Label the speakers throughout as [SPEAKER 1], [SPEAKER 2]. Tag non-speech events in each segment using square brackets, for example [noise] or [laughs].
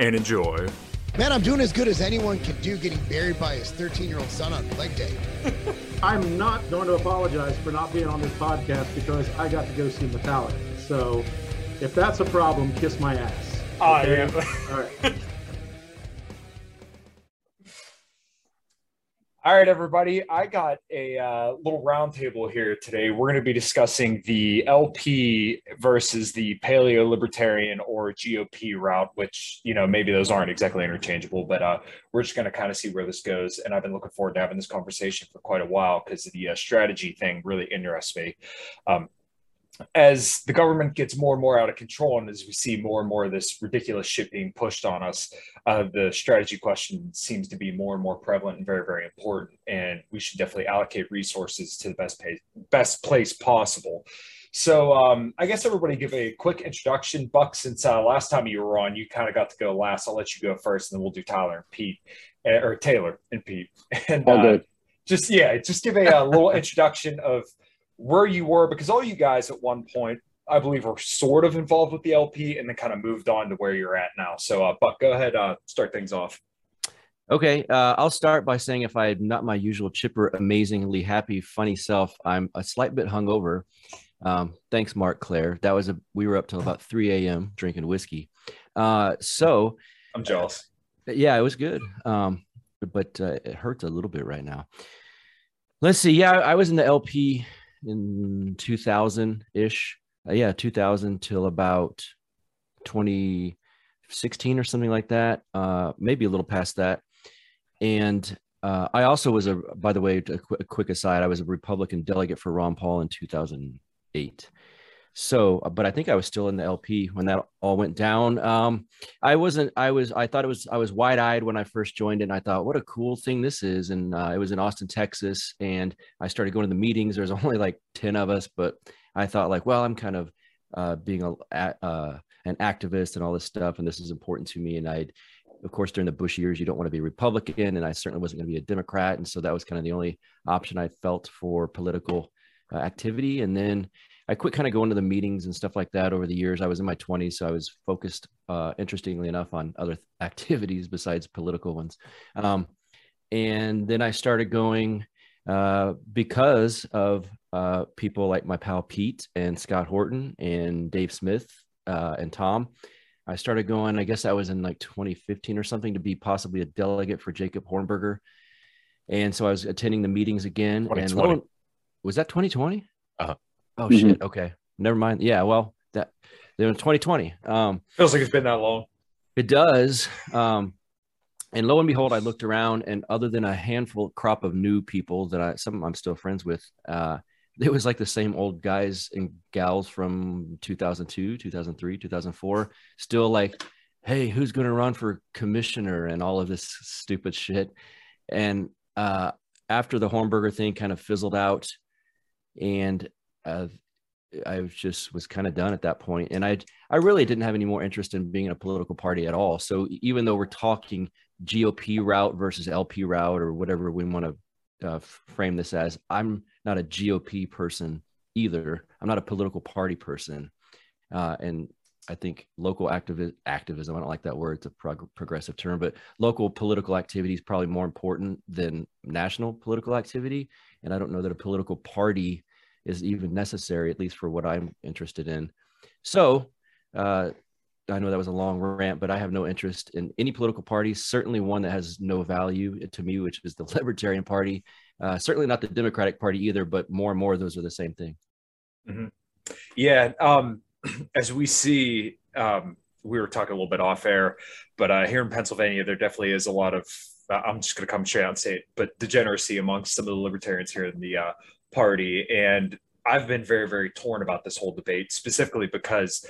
[SPEAKER 1] and enjoy.
[SPEAKER 2] Man, I'm doing as good as anyone can do getting buried by his 13 year old son on leg day. [laughs]
[SPEAKER 3] I'm not going to apologize for not being on this podcast because I got to go see Metallica. So if that's a problem, kiss my ass.
[SPEAKER 1] I am.
[SPEAKER 3] All right. [laughs]
[SPEAKER 1] All right, everybody. I got a uh, little roundtable here today. We're going to be discussing the LP versus the paleo libertarian or GOP route, which, you know, maybe those aren't exactly interchangeable, but uh, we're just going to kind of see where this goes. And I've been looking forward to having this conversation for quite a while because the uh, strategy thing really interests me. Um, as the government gets more and more out of control and as we see more and more of this ridiculous shit being pushed on us uh, the strategy question seems to be more and more prevalent and very very important. And we should definitely allocate resources to the best pay, best place possible. So um, i guess everybody give a quick introduction. Buck since uh, last time you were on you kind of got to go last. I'll let you go first and then we'll do tyler and pete eh, or taylor and pete. [laughs] And
[SPEAKER 4] All good.
[SPEAKER 1] just yeah just give a, a little introduction of where you were because all you guys at one point i believe were sort of involved with the lp and then kind of moved on to where you're at now so uh, buck go ahead uh, start things off
[SPEAKER 4] Okay, uh, I'll start by saying if I'm not my usual chipper, amazingly happy, funny self, I'm a slight bit hungover. Um, thanks, Mark Claire. That was a we were up till about 3 a.m. drinking whiskey. Uh, so
[SPEAKER 1] i'm jealous
[SPEAKER 4] yeah, it was good. Um, but uh, it hurts a little bit right now. Let's see. Yeah, I was in the LP in 2000 ish. Uh, yeah, 2000 till about 2016 or something like that. Uh, maybe a little past that. And uh, I also was a, by the way, a, qu- a quick aside, I was a Republican delegate for Ron Paul in 2008. So, uh, but I think I was still in the LP when that all went down. Um, I wasn't, I was, I thought it was, I was wide eyed when I first joined it. And I thought, what a cool thing this is. And uh, it was in Austin, Texas. And I started going to the meetings. There's [laughs] only like 10 of us, but I thought like, well, I'm kind of uh, being a, uh, an activist and all this stuff. And this is important to me. And I'd, of course, during the Bush years, you don't want to be Republican. And I certainly wasn't going to be a Democrat. And so that was kind of the only option I felt for political uh, activity. And then I quit kind of going to the meetings and stuff like that over the years. I was in my 20s, so I was focused, uh, interestingly enough, on other th- [laughs] activities besides political ones. Um, and then I started going uh, because of uh, people like my pal Pete and Scott Horton and Dave Smith uh, and Tom. I started going, I guess that was in like 2015 or something, to be possibly a delegate for Jacob Hornberger. And so I was attending the meetings again. And
[SPEAKER 1] 2020.
[SPEAKER 4] and- was that 2020?
[SPEAKER 1] Uh-huh.
[SPEAKER 4] Oh Mhm. shit. Okay. Never mind. Yeah. Well, that they're in 2020. Um,
[SPEAKER 1] feels like it's been that long
[SPEAKER 4] it does. Um, and lo and behold, I looked around, and other than a handful crop of new people that I some I'm still friends with, uh, [laughs] it was like the same old guys and gals from 2002, 2003, 2004, still like, hey, who's going to run for commissioner and all of this stupid shit. And uh, after the Hornberger thing kind of fizzled out, and uh, I was just was kind of done at that point, and I I really didn't have any more interest in being in a political party at all. So even though we're talking GOP route versus LP route or whatever we want to uh, frame this as, I'm not a GOP person either. I'm not a political party person, uh, and I think local activi- activism. I don't like that word; it's a prog- progressive term, but local political activity is probably more important than national political activity. And I don't know that a political party is even necessary, at least for what I'm interested in. So, uh, I know that was a long rant, but I have no interest in any political party. Certainly one that has no value to me, which is the [laughs] Libertarian Party. Uh, certainly not the Democratic Party either, but more and more those are the same thing.
[SPEAKER 1] Mm-hmm. Yeah, um, [clears throat] as we see, um, we were talking a little bit off air, but uh, here in Pennsylvania, there definitely is a lot of. Uh, I'm just going to come straight out and say it, but degeneracy amongst some of the libertarians here in the uh, party, and I've been very, very torn about this whole debate, specifically because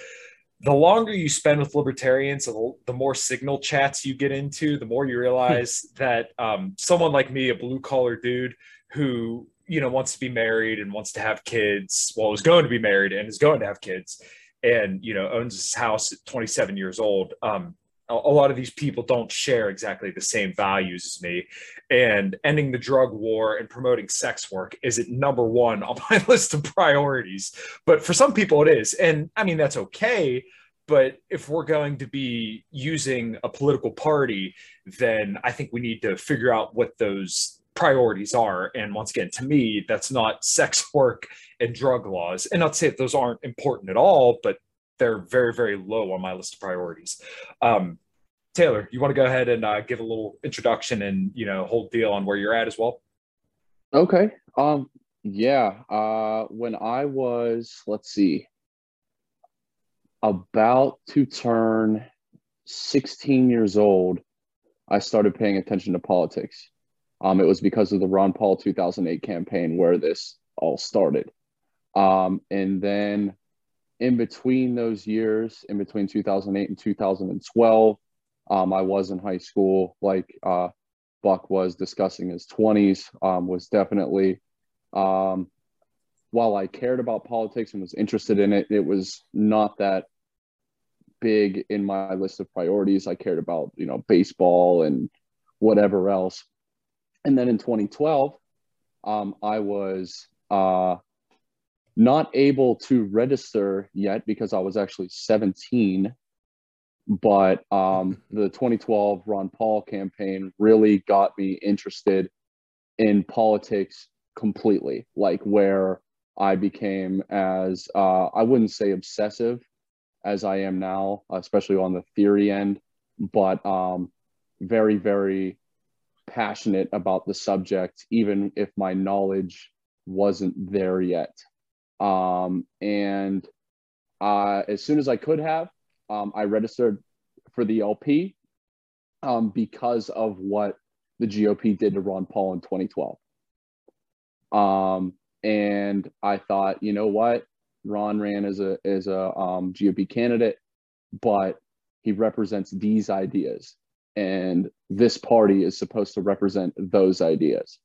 [SPEAKER 1] the longer you spend with libertarians, the more signal chats you get into, the more you realize [laughs] that um, someone like me, a blue collar dude who you know wants to be married and wants to have kids, well, is going to be married and is going to have kids, and you know owns his house at 27 years old. Um, a, lot of these people don't share exactly the same values as me, and ending the drug war and promoting sex work is at number one on [laughs] my list of priorities. But for some people, it is. And I mean, that's okay. But if we're going to be using a political party, then I think we need to figure out what those priorities are. And once again, to me, that's not sex work and drug laws. And to say that those aren't important at all, but they're very, very low on my list of priorities. Um, Taylor, you want to go ahead and uh, give a little introduction and you know whole deal on where you're at as well?
[SPEAKER 5] Okay. Um. Yeah. Uh. When I was, let's see, about to turn 16 years old, I started paying attention to politics. Um. It was because of the Ron Paul 2008 campaign where this all started. Um. And then, in between those years, in between 2008 and 2012 um, I was in high school, like uh, Buck was discussing his 20s, um, was definitely, um, while I cared about politics and was interested in it, it was not that big in my list of priorities. I cared about, you know, baseball and whatever else. And then in 2012, um, I was uh, not able to register yet because I was actually 17 but um, the 2012 Ron Paul campaign really got me interested in politics completely, like where I became as uh, I wouldn't say obsessive as I am now, especially on the theory end, but um, very, very passionate about the subject, even if my knowledge wasn't there yet. Um, and uh, as soon as I could have, um, I registered for the LP um, because of what the GOP did to Ron Paul in 2012. Um, and I thought, you know what, Ron ran as a as a um, GOP candidate, but he represents these ideas, and this party is supposed to represent those ideas.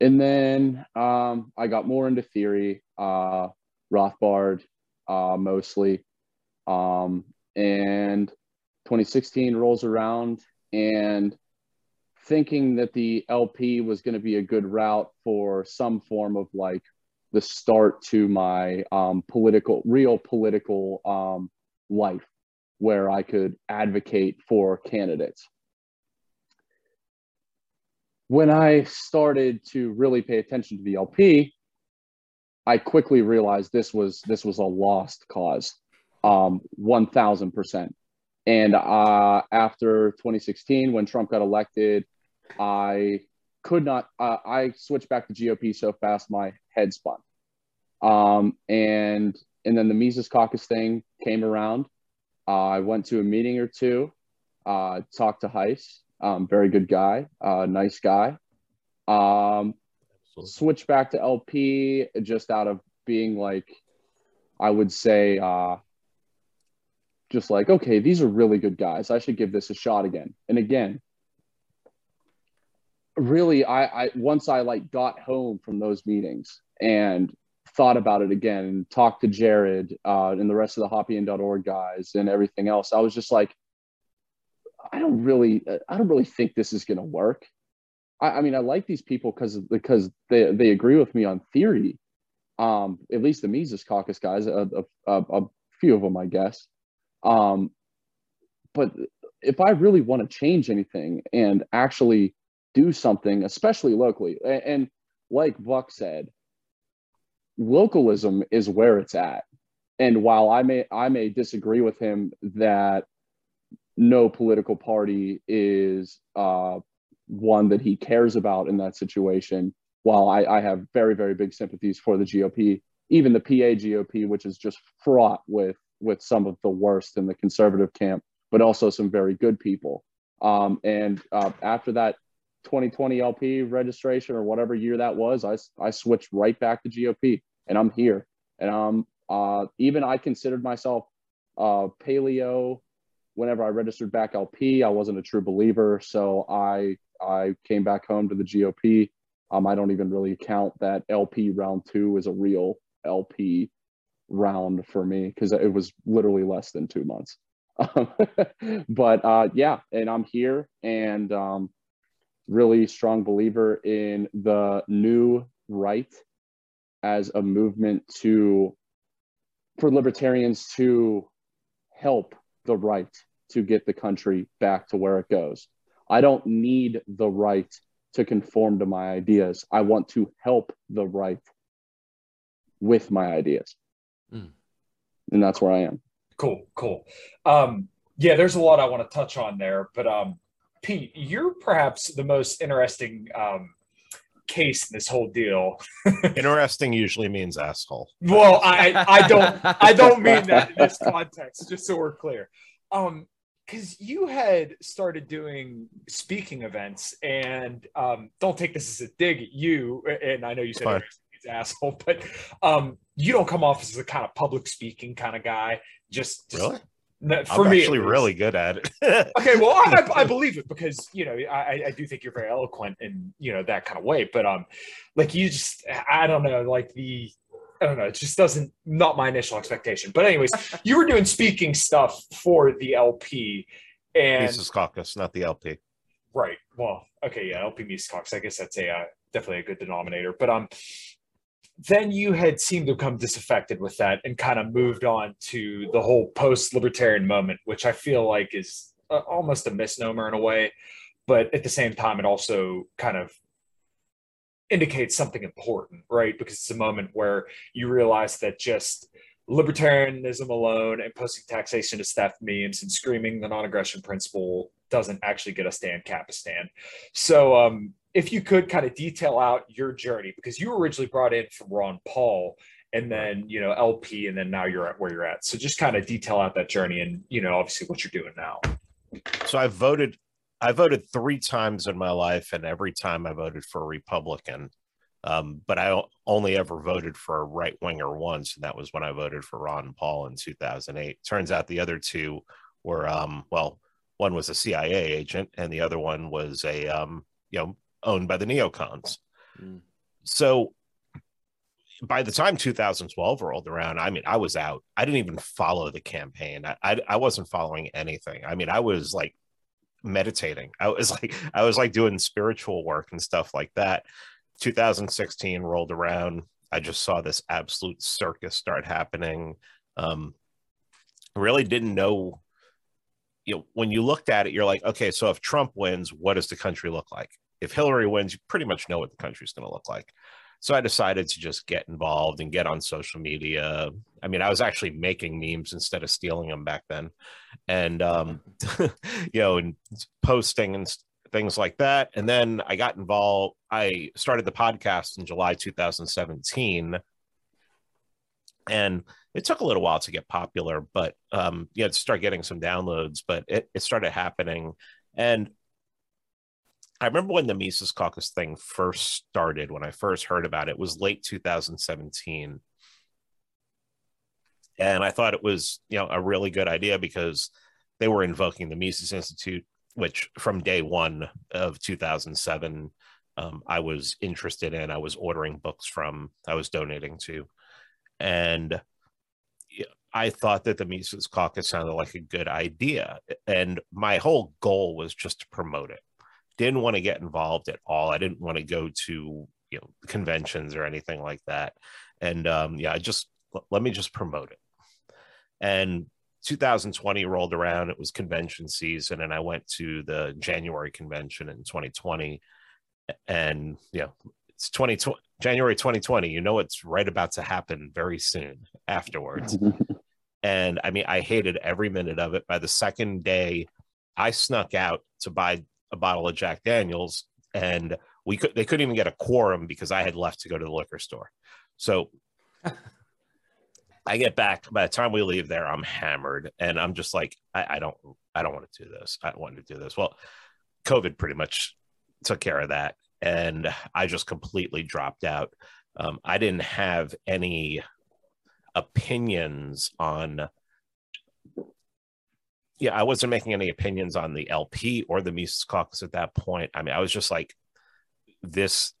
[SPEAKER 5] And then um, I got more into theory, uh, Rothbard uh, mostly, um, and 2016 rolls around and thinking that the LP was going to be a good route for some form of like the start to my um, political, real political um, life where I could advocate for candidates. When I started to really pay attention to the LP, I quickly realized this was this was a lost cause um, 1000%. And uh, after 2016, when Trump got elected, I could not, uh, I switched back to GOP so fast my head spun. Um, and, and then the Mises Caucus thing came around. Uh, I went to a meeting or two, uh, talked to Heise, um, very good guy, uh, nice guy. Um, switched back to LP just out of being like, I would say, uh, just like, okay, these are really good guys. I should give this a shot again. And again, really, I, I once I like got home from those meetings and thought about it again and talked to Jared uh, and the rest of the hoppean.org guys and everything else, I was just like, I don't really, I don't really think this is going to work. I, I, mean, I like these people because because they they agree with me on theory. Um, at least the Mises Caucus guys, a, a, a few of them, I guess. Um, but if I really want to change anything and actually do something, especially locally, and, and like Buck said, localism is where it's at. and while I may I may disagree with him that no political party is uh, one that he cares about in that situation, while I, I have very very big sympathies for the GOP, even the PA GOP, which is just fraught with with some of the worst in the conservative camp, but also some very good people. Um, and uh, after that 2020 LP registration or whatever year that was, I, I switched right back to GOP and I'm here. And um, uh, even I considered myself uh, paleo whenever I registered back LP. I wasn't a true believer. So I, I came back home to the GOP. Um, I don't even really count that LP round two as a real LP round for me because it was literally less than two months. [laughs] but uh, yeah, and I'm here and um, really strong believer in the new right as a movement to for libertarians to help the right to get the country back to where it goes. I don't need the right to conform to my ideas. I want to help the right with my ideas. Mm. And that's where I am.
[SPEAKER 1] Cool, cool. Um, yeah, there's a lot I want to touch on there, but um, Pete, you're perhaps the most interesting um, case in this whole deal. [laughs]
[SPEAKER 6] interesting usually means asshole.
[SPEAKER 1] Well, I I don't I don't mean that in this [laughs] context. Just so we're clear. Um, because you had started doing speaking events, and um, don't take this as a dig at you. And I know you said asshole, but um, you don't come off as the kind of public speaking kind of guy. Just, just
[SPEAKER 6] really. For I'm me, actually really good at it. [laughs]
[SPEAKER 1] okay, well, I, I, believe it because you know I, I do think you're very eloquent in you know that kind of way. But um, like you just I don't know like the I don't know it just doesn't not my initial expectation. But anyways, [laughs] you were doing speaking stuff for the LP and
[SPEAKER 6] Mises Caucus, not the LP.
[SPEAKER 1] Right. Well, okay, yeah, LP Mises Caucus. I guess that's a uh, definitely a good denominator. But um, then you had seemed to become disaffected with that and kind of moved on to the whole post-libertarian moment, which I feel like is a, almost a misnomer in a way, but at the same time, it also kind of indicates something important, right? Because it's a moment where you realize that just libertarianism alone and posting taxation to theft memes and screaming the non-aggression principle doesn't actually get us to Ancapistan. So um, if you could kind of detail out your journey because you were originally brought in from Ron Paul and then you know LP and then now you're at where you're at. So just kind of detail out that journey and you know obviously what you're doing now.
[SPEAKER 6] So I voted I voted three times in my life and every time I voted for a Republican. Um, but I only ever voted for a right winger once, and that was when I voted for Ron Paul in 2008. Turns out the other two were, um, well, one was a CIA agent, and the other one was a, um, you know, owned by the neocons. Mm. So by the time 2012 rolled around, I mean, I was out. I didn't even follow the campaign. I, I, I wasn't following anything. I mean, I was like meditating. I was [laughs] like, I was like doing spiritual work and stuff like that. 2016 rolled around. I just saw this absolute circus start happening. Um, really didn't know. You know, when you looked at it, you're like, okay, so if Trump wins, what does the country look like? If Hillary wins, you pretty much know what the country's going to look like. So I decided to just get involved and get on social media. I mean, I was actually making memes instead of stealing them back then, and um, [laughs] you know, and posting and things like that. And then I got involved. I started the podcast in July 2017, and it took a little while to get popular, but um, yeah, to start getting some downloads. But it, it started happening, and I remember when the Mises Caucus thing first started, when I first heard about it, it was late 2017. And I thought it was, you know, a really good idea because they were invoking the Mises Institute, which from day one of 2007, um, I was interested in. I was ordering books from, I was donating to. And I thought that the Mises Caucus sounded like a good idea. And my whole goal was just to promote it didn't want to get involved at all. I didn't want to go to you know conventions or anything like that. And um, yeah, I just let me just promote it. And 2020 rolled around. It was convention season, and I went to the January convention in 2020. And yeah, it's 2020. January 2020. You know it's right about to happen very soon afterwards. [laughs] and I mean, I hated every minute of it. By the second day, I snuck out to buy a bottle of Jack Daniels, and we could they couldn't even get a quorum because I had left to go to the liquor store. So [laughs] I get back. By the time we leave there, I'm hammered, and I'm just like, I, I don't, I don't want to do this. I don't want to do this. Well, COVID pretty much took care of that, and I just completely dropped out. Um, I didn't have any opinions on. Yeah, I wasn't making any opinions on the LP or the Mises Caucus at that point. I mean, I was just like, this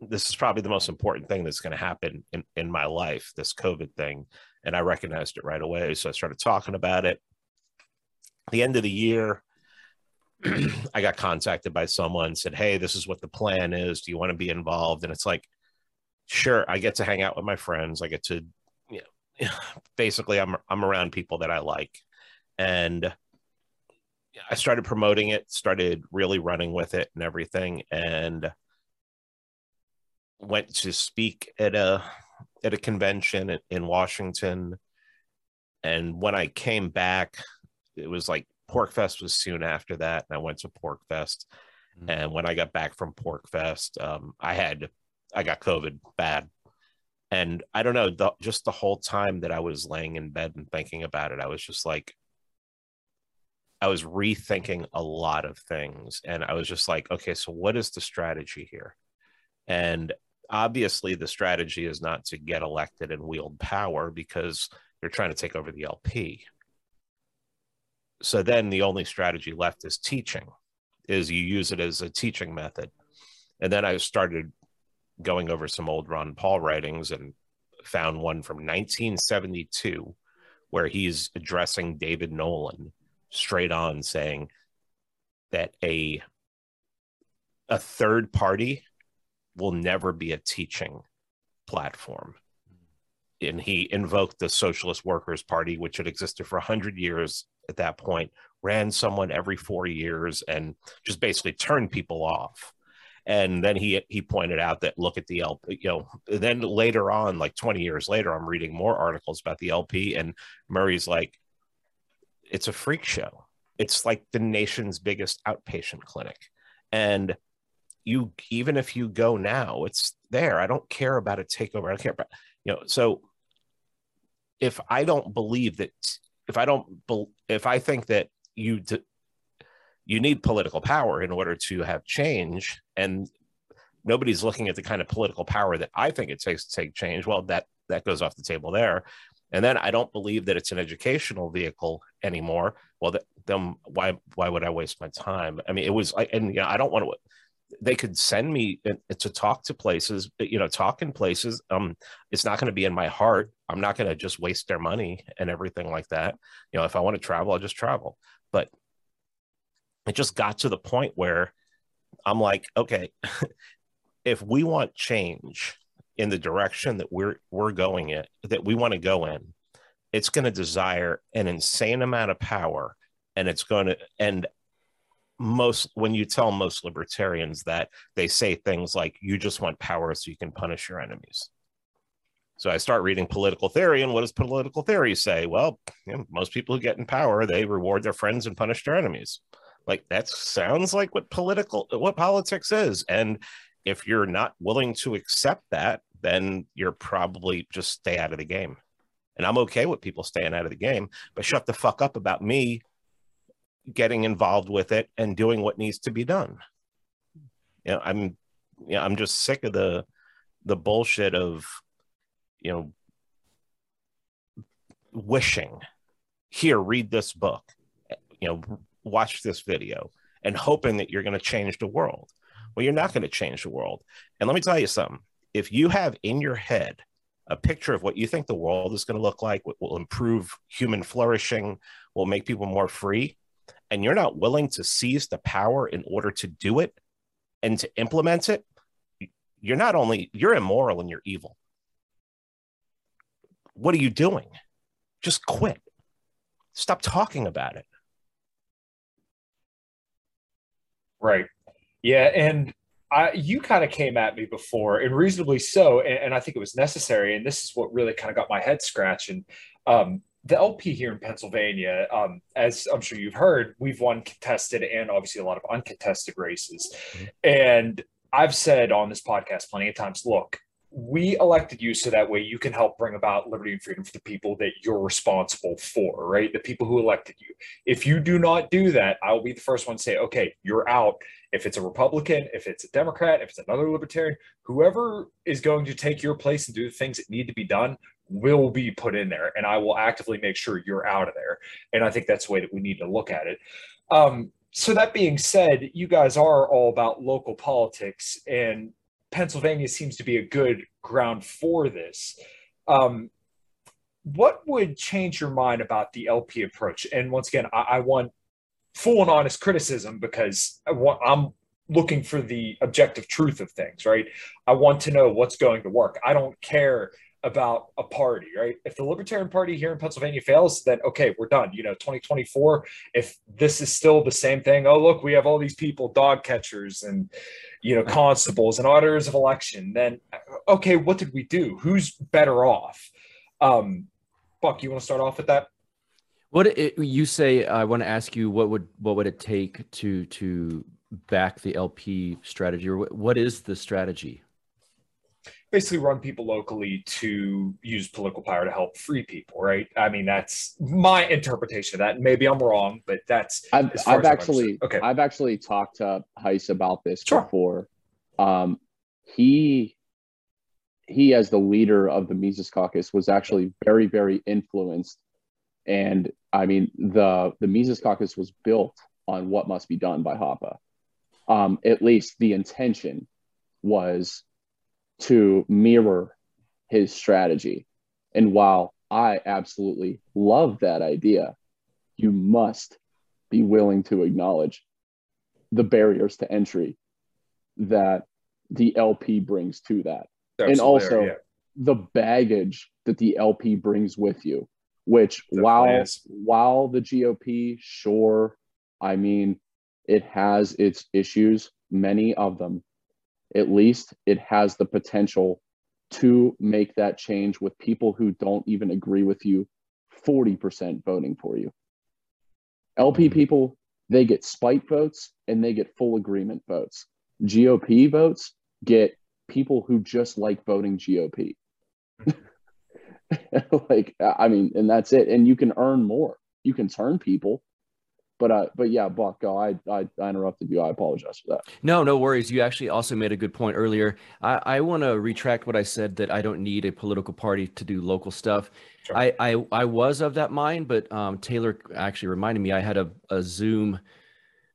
[SPEAKER 6] this is probably the most important thing that's going to happen in, in my life, this COVID thing. And I recognized it right away. So I started talking about it. The end of the year, [clears throat] I got contacted by someone, said, Hey, this is what the plan is. Do you want to be involved? And it's like, sure, I get to hang out with my friends. I get to, you know, [laughs] basically I'm I'm around people that I like. And I started promoting it, started really running with it and everything. And went to speak at a at a convention in Washington, and when I came back, it was like PorcFest was soon after that, and I went to PorcFest. Mm-hmm. And when I got back from PorcFest, um, I had I got COVID bad, and I don't know, the, just the whole time that I was laying in bed and thinking about it, I was just like, I was rethinking a lot of things, and I was just like, okay, so what is the strategy here? And obviously the strategy is not to get elected and wield power because you're trying to take over the LP. So then the only strategy left is teaching, is you use it as a teaching method. And then I started going over some old Ron Paul writings and found one from 1972 where he's addressing David Nolan straight on saying that a a third party will never be a teaching platform. And he invoked the Socialist Workers' Party, which had existed for 100 years at that point, ran someone every four years, and just basically turned people off. And then he he pointed out that look at the LP, you know. Then later on, like 20 years later, I'm reading more articles about the LP, and Murray's like, it's a freak show. It's like the nation's biggest outpatient clinic, and you even if you go now, it's there. I don't care about a takeover. I don't care about you know. So if I don't believe that, if I don't, if I think that you you need political power in order to have change, and nobody's looking at the kind of political power that I think it takes to take change. Well, that that goes off the table there. And then I don't believe that it's an educational vehicle anymore. Well, then why why would I waste my time? I mean, it was, like and you know, I don't want to they could send me to talk to places you know talk in places um it's not going to be in my heart i'm not going to just waste their money and everything like that you know if i want to travel i'll just travel but it just got to the point where i'm like okay [laughs] if we want change in the direction that we're we're going in that we want to go in it's going to desire an insane amount of power and it's going to and most when you tell most libertarians that they say things like you just want power so you can punish your enemies. So i start reading political theory and what does political theory say? Well you know, most people who get in power they reward their friends and punish their enemies. Like that sounds like what political what politics is and if you're not willing to accept that then you're probably just stay out of the game and i'm okay with people staying out of the game but shut the fuck up about me getting involved with it and doing what needs to be done. You know, I'm you know, I'm just sick of the the bullshit of you know wishing here read this book you know watch this video and hoping that you're going to change the world. Well you're not going to change the world. And let me tell you something. If you have in your head a picture of what you think the world is going to look like what will improve human flourishing will make people more free and you're not willing to seize the power in order to do it and to implement it, you're not only you're immoral and you're evil. What are you doing? Just quit. Stop talking about it.
[SPEAKER 1] Right. Yeah, and I, you kind of came at me before, and reasonably so, and, and, I think it was necessary. And this is what really kind of got my head scratching. Um, the LP here in Pennsylvania, um, as I'm sure you've heard, we've won contested and obviously a lot of uncontested races. Mm-hmm. And I've said on this podcast plenty of times, look, we elected you so that way you can help bring about liberty and freedom for the people that you're responsible for, right? The people who elected you. If you do not do that, I will be the first one to say, okay, you're out. If it's a Republican, if it's a Democrat, if it's another libertarian, whoever is going to take your place and do the things that need to be done will be put in there. And I will actively make sure you're out of there. And I think that's the way that we need to look at it. Um, so that being said, you guys are all about local politics, and Pennsylvania seems to be a good ground for this. Um, what would change your mind about the LP approach? And once again, I, I want full and honest criticism because I want, I'm looking for the objective truth of things, right? I want to know what's going to work. I don't care about a party, right? If the Libertarian Party here in Pennsylvania fails, then okay, we're done. You know, 2024, if this is still the same thing, oh, look, we have all these people, dog catchers and, you know, constables and auditors of election, then okay, what did we do? Who's better off? Um, Buck, you want to start off with that?
[SPEAKER 4] What it, you say? I want to ask you what would what would it take to to back the LP strategy, or what, what is the strategy?
[SPEAKER 1] Basically run people locally to use political power to help free people, right? I mean, that's my interpretation of that. Maybe I'm wrong, but that's
[SPEAKER 5] I've, I've actually okay. I've actually talked to Heise about this sure. before. Um, he he as the leader of the Mises Caucus was actually very very influenced, and I mean the the Mises Caucus was built on what must be done by Hoppe. Um, at least the intention was to mirror his strategy. And while I absolutely love that idea, you must be willing to acknowledge the barriers to entry that the LP brings to that. And also yeah. the baggage that the LP brings with you, which while while the GOP, sure, I mean, it has its issues, many of them at least it has the potential to make that change with people who don't even agree with you 40% voting for you. LP mm-hmm. people, they get spite votes and they get full agreement votes. GOP votes get people who just like voting GOP. Mm-hmm. [laughs] like, I mean, and that's it. And you can earn more. You can turn people but uh, but yeah, Buck, I, I I interrupted you. I apologize for that.
[SPEAKER 4] No, no worries. You actually also made a good point earlier. I, I want to retract what I said that I don't need a political party to do local stuff. Sure. I, I I was of that mind, but um, Taylor actually reminded me I had a, a Zoom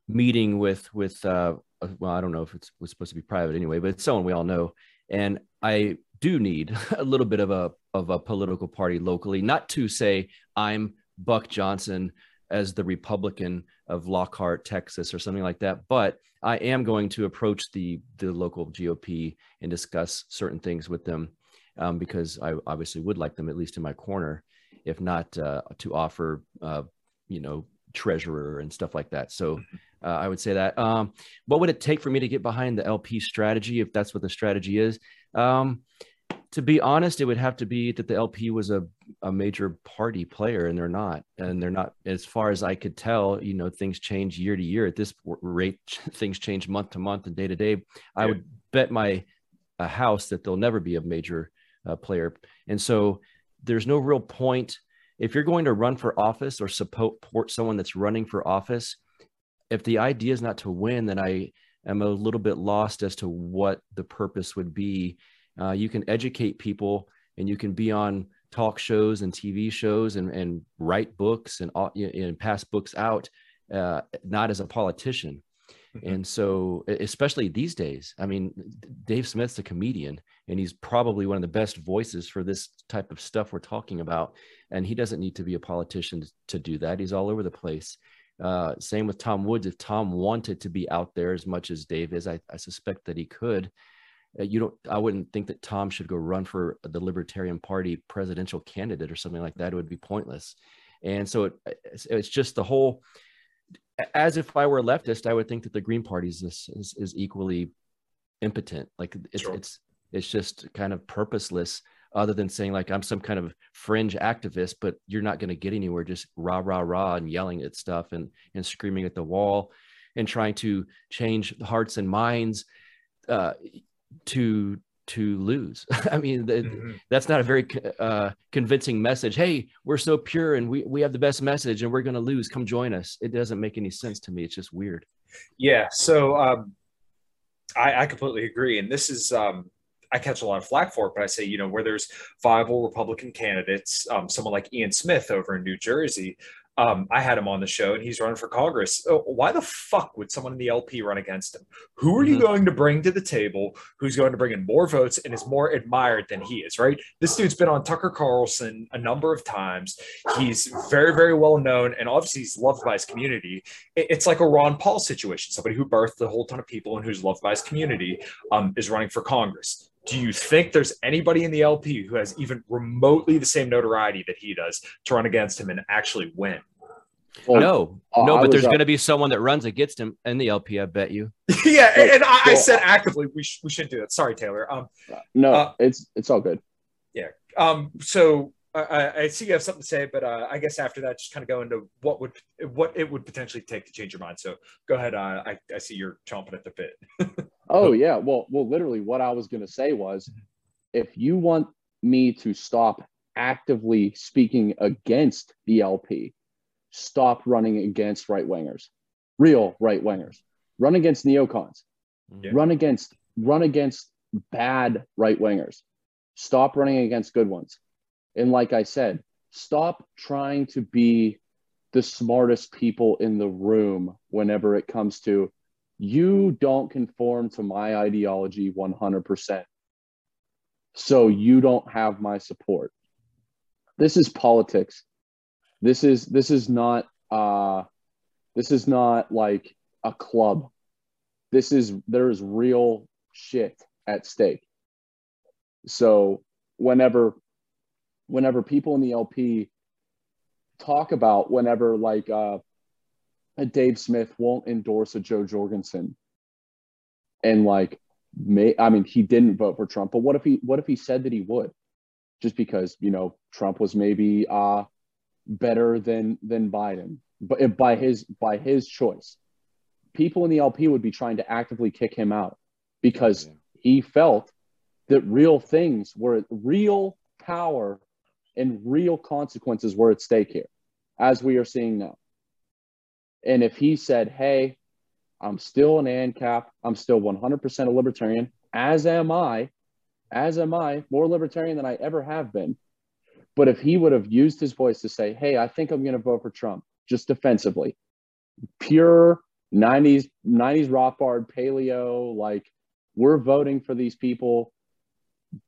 [SPEAKER 4] meeting with with uh, well, I don't know if it was supposed to be private anyway, but it's someone we all know, and I do need [laughs] a little bit of a of a political party locally, not to say I'm Buck Johnson as the Republican of Lockhart, Texas, or something like that. But I am going to approach the the local GOP and discuss certain things with them um, because I obviously would like them at least in my corner, if not uh, to offer, uh, you know, treasurer and stuff like that. So mm-hmm. uh, I would say that. Um, what would it take for me to get behind the LP strategy if that's what the strategy is? Um, to be honest, it would have to be that the LP was a, a major party player, and they're not. And they're not, as far as I could tell, you know, things change year to year. At this rate, [laughs] things change month to month and day to day. I would bet my a house that they'll never be a major uh, player. And so there's no real point. If you're going to run for office or support someone that's running for office, if the idea is not to win, then I am a little bit lost as to what the purpose would be uh, you can educate people and you can be on talk shows and TV shows and, and write books and, and pass books out, uh, not as a politician. Mm-hmm. And so, especially these days, I mean, Dave Smith's a comedian and he's probably one of the best voices for this type of stuff we're talking about. And he doesn't need to be a politician to do that. He's all over the place. Uh, same with Tom Woods. If Tom wanted to be out there as much as Dave is, I, I suspect that he could. Uh, you don't i wouldn't think that tom should go run for the libertarian party presidential candidate or something like that it would be pointless and so it, it's just the whole as if i were a leftist i would think that the green party is, is, is equally impotent. Like it's
[SPEAKER 1] Sure.
[SPEAKER 4] it's it's just kind of purposeless. Other than saying like I'm some kind of fringe activist, but you're not going to get anywhere just rah rah rah and yelling at stuff and and screaming at the wall and trying to change hearts and minds uh, to to lose. [laughs] I mean, the,
[SPEAKER 1] Mhm.
[SPEAKER 4] that's not a very uh, convincing message. Hey, we're so pure and we, we have the best message and we're going to lose. Come join us. It doesn't make any sense to me. It's just weird.
[SPEAKER 1] Yeah, so um, I, I completely agree, and this is um, I catch a lot of flack for it, but I say you know where there's viable Republican candidates, um, someone like Ian Smith over in New Jersey. Um, I had him on the show, and he's running for Congress. Why the fuck would someone in the LP run against him? Who are you
[SPEAKER 4] Mhm.
[SPEAKER 1] going to bring to the table? Who's going to bring in more votes and is more admired than he is? Right? This dude's been on Tucker Carlson a number of times. He's very, very well known, and obviously he's loved by his community it's like a Ron Paul situation. Somebody who birthed a whole ton of people and who's loved by his community um, is running for Congress. Do you think there's anybody in the LP who has even remotely the same notoriety that he does to run against him and actually win?
[SPEAKER 5] Well,
[SPEAKER 4] no,
[SPEAKER 5] uh,
[SPEAKER 4] no,
[SPEAKER 5] I
[SPEAKER 4] but there's going to be someone that runs against him in the LP. I bet you. [laughs]
[SPEAKER 1] yeah, and, and I, I said actively we, sh- we should do that. Sorry, Taylor. Um,
[SPEAKER 5] no,
[SPEAKER 1] uh,
[SPEAKER 5] it's it's all good. Yeah.
[SPEAKER 1] Um, so I- I, see you have something to say, but uh, I guess after that, just kind of go into what would what it would potentially take to change your mind. So go ahead. Uh, I, I see you're chomping at the bit. [laughs]
[SPEAKER 5] Oh yeah, well, well, literally, what I was gonna say was, if you want me to stop actively speaking against the LP, stop running against right wingers, real right wingers. Run against neocons.
[SPEAKER 1] Yeah.
[SPEAKER 5] Run against run against bad right wingers. Stop running against good ones. And like I said, stop trying to be the smartest people in the room whenever it comes to you don't conform to my ideology 100%. So you don't have my support. This is politics. This is this is not uh this is not like a club. This is there is real shit at stake. So whenever whenever people in the LP talk about whenever like uh a Dave Smith won't endorse a Jo Jorgensen and like may I mean he didn't vote for Trump, but what if he what if he said that he would? Just because, you know, Trump was maybe uh better than than Biden, but by his by his choice. People in the LP would be trying to actively kick him out because
[SPEAKER 4] Yeah.
[SPEAKER 5] he felt that real things were real power and real consequences were at stake here, as we are seeing now. And if he said, Hey, I'm still an ANCAP, I'm still 100% a libertarian, as am I, as am I, more libertarian than I ever have been. But if he would have used his voice to say, Hey, I think I'm going to vote for Trump, just defensively, pure 90s, 90s Rothbard, paleo, like we're voting for these people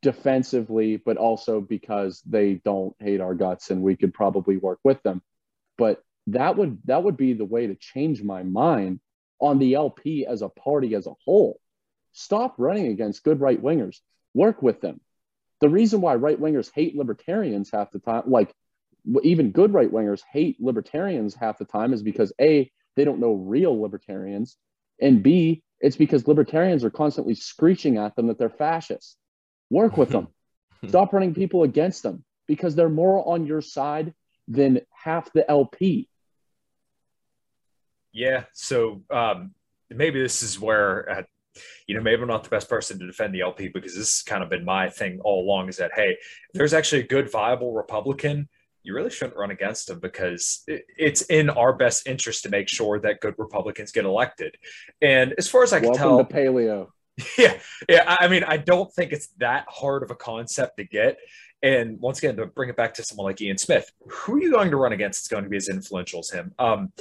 [SPEAKER 5] defensively, but also because they don't hate our guts and we could probably work with them. But that would that would be the way to change my mind on the LP as a party as a whole. Stop running against good right wingers. Work with them. The reason why right wingers hate libertarians half the time, like even good right wingers hate libertarians half the time, is because A, they don't know real libertarians, and B, it's because libertarians are constantly screeching at them that they're fascists. Work with them. [laughs] Stop running people against them because they're more on your side than half the LP.
[SPEAKER 1] Yeah. So um, maybe this is where, uh, you know, maybe I'm not the best person to defend the LP because this has kind of been my thing all along is that, hey, if there's actually a good, viable Republican, you really shouldn't run against them because it's in our best interest to make sure that good Republicans get elected. And as far as I can
[SPEAKER 5] Welcome
[SPEAKER 1] tell,
[SPEAKER 5] to paleo. [laughs]
[SPEAKER 1] yeah, yeah. I mean, I don't think it's that hard of a concept to get. And once again, to bring it back to someone like Ian Smith, who are you going to run against? It's going to be as influential as him. Um,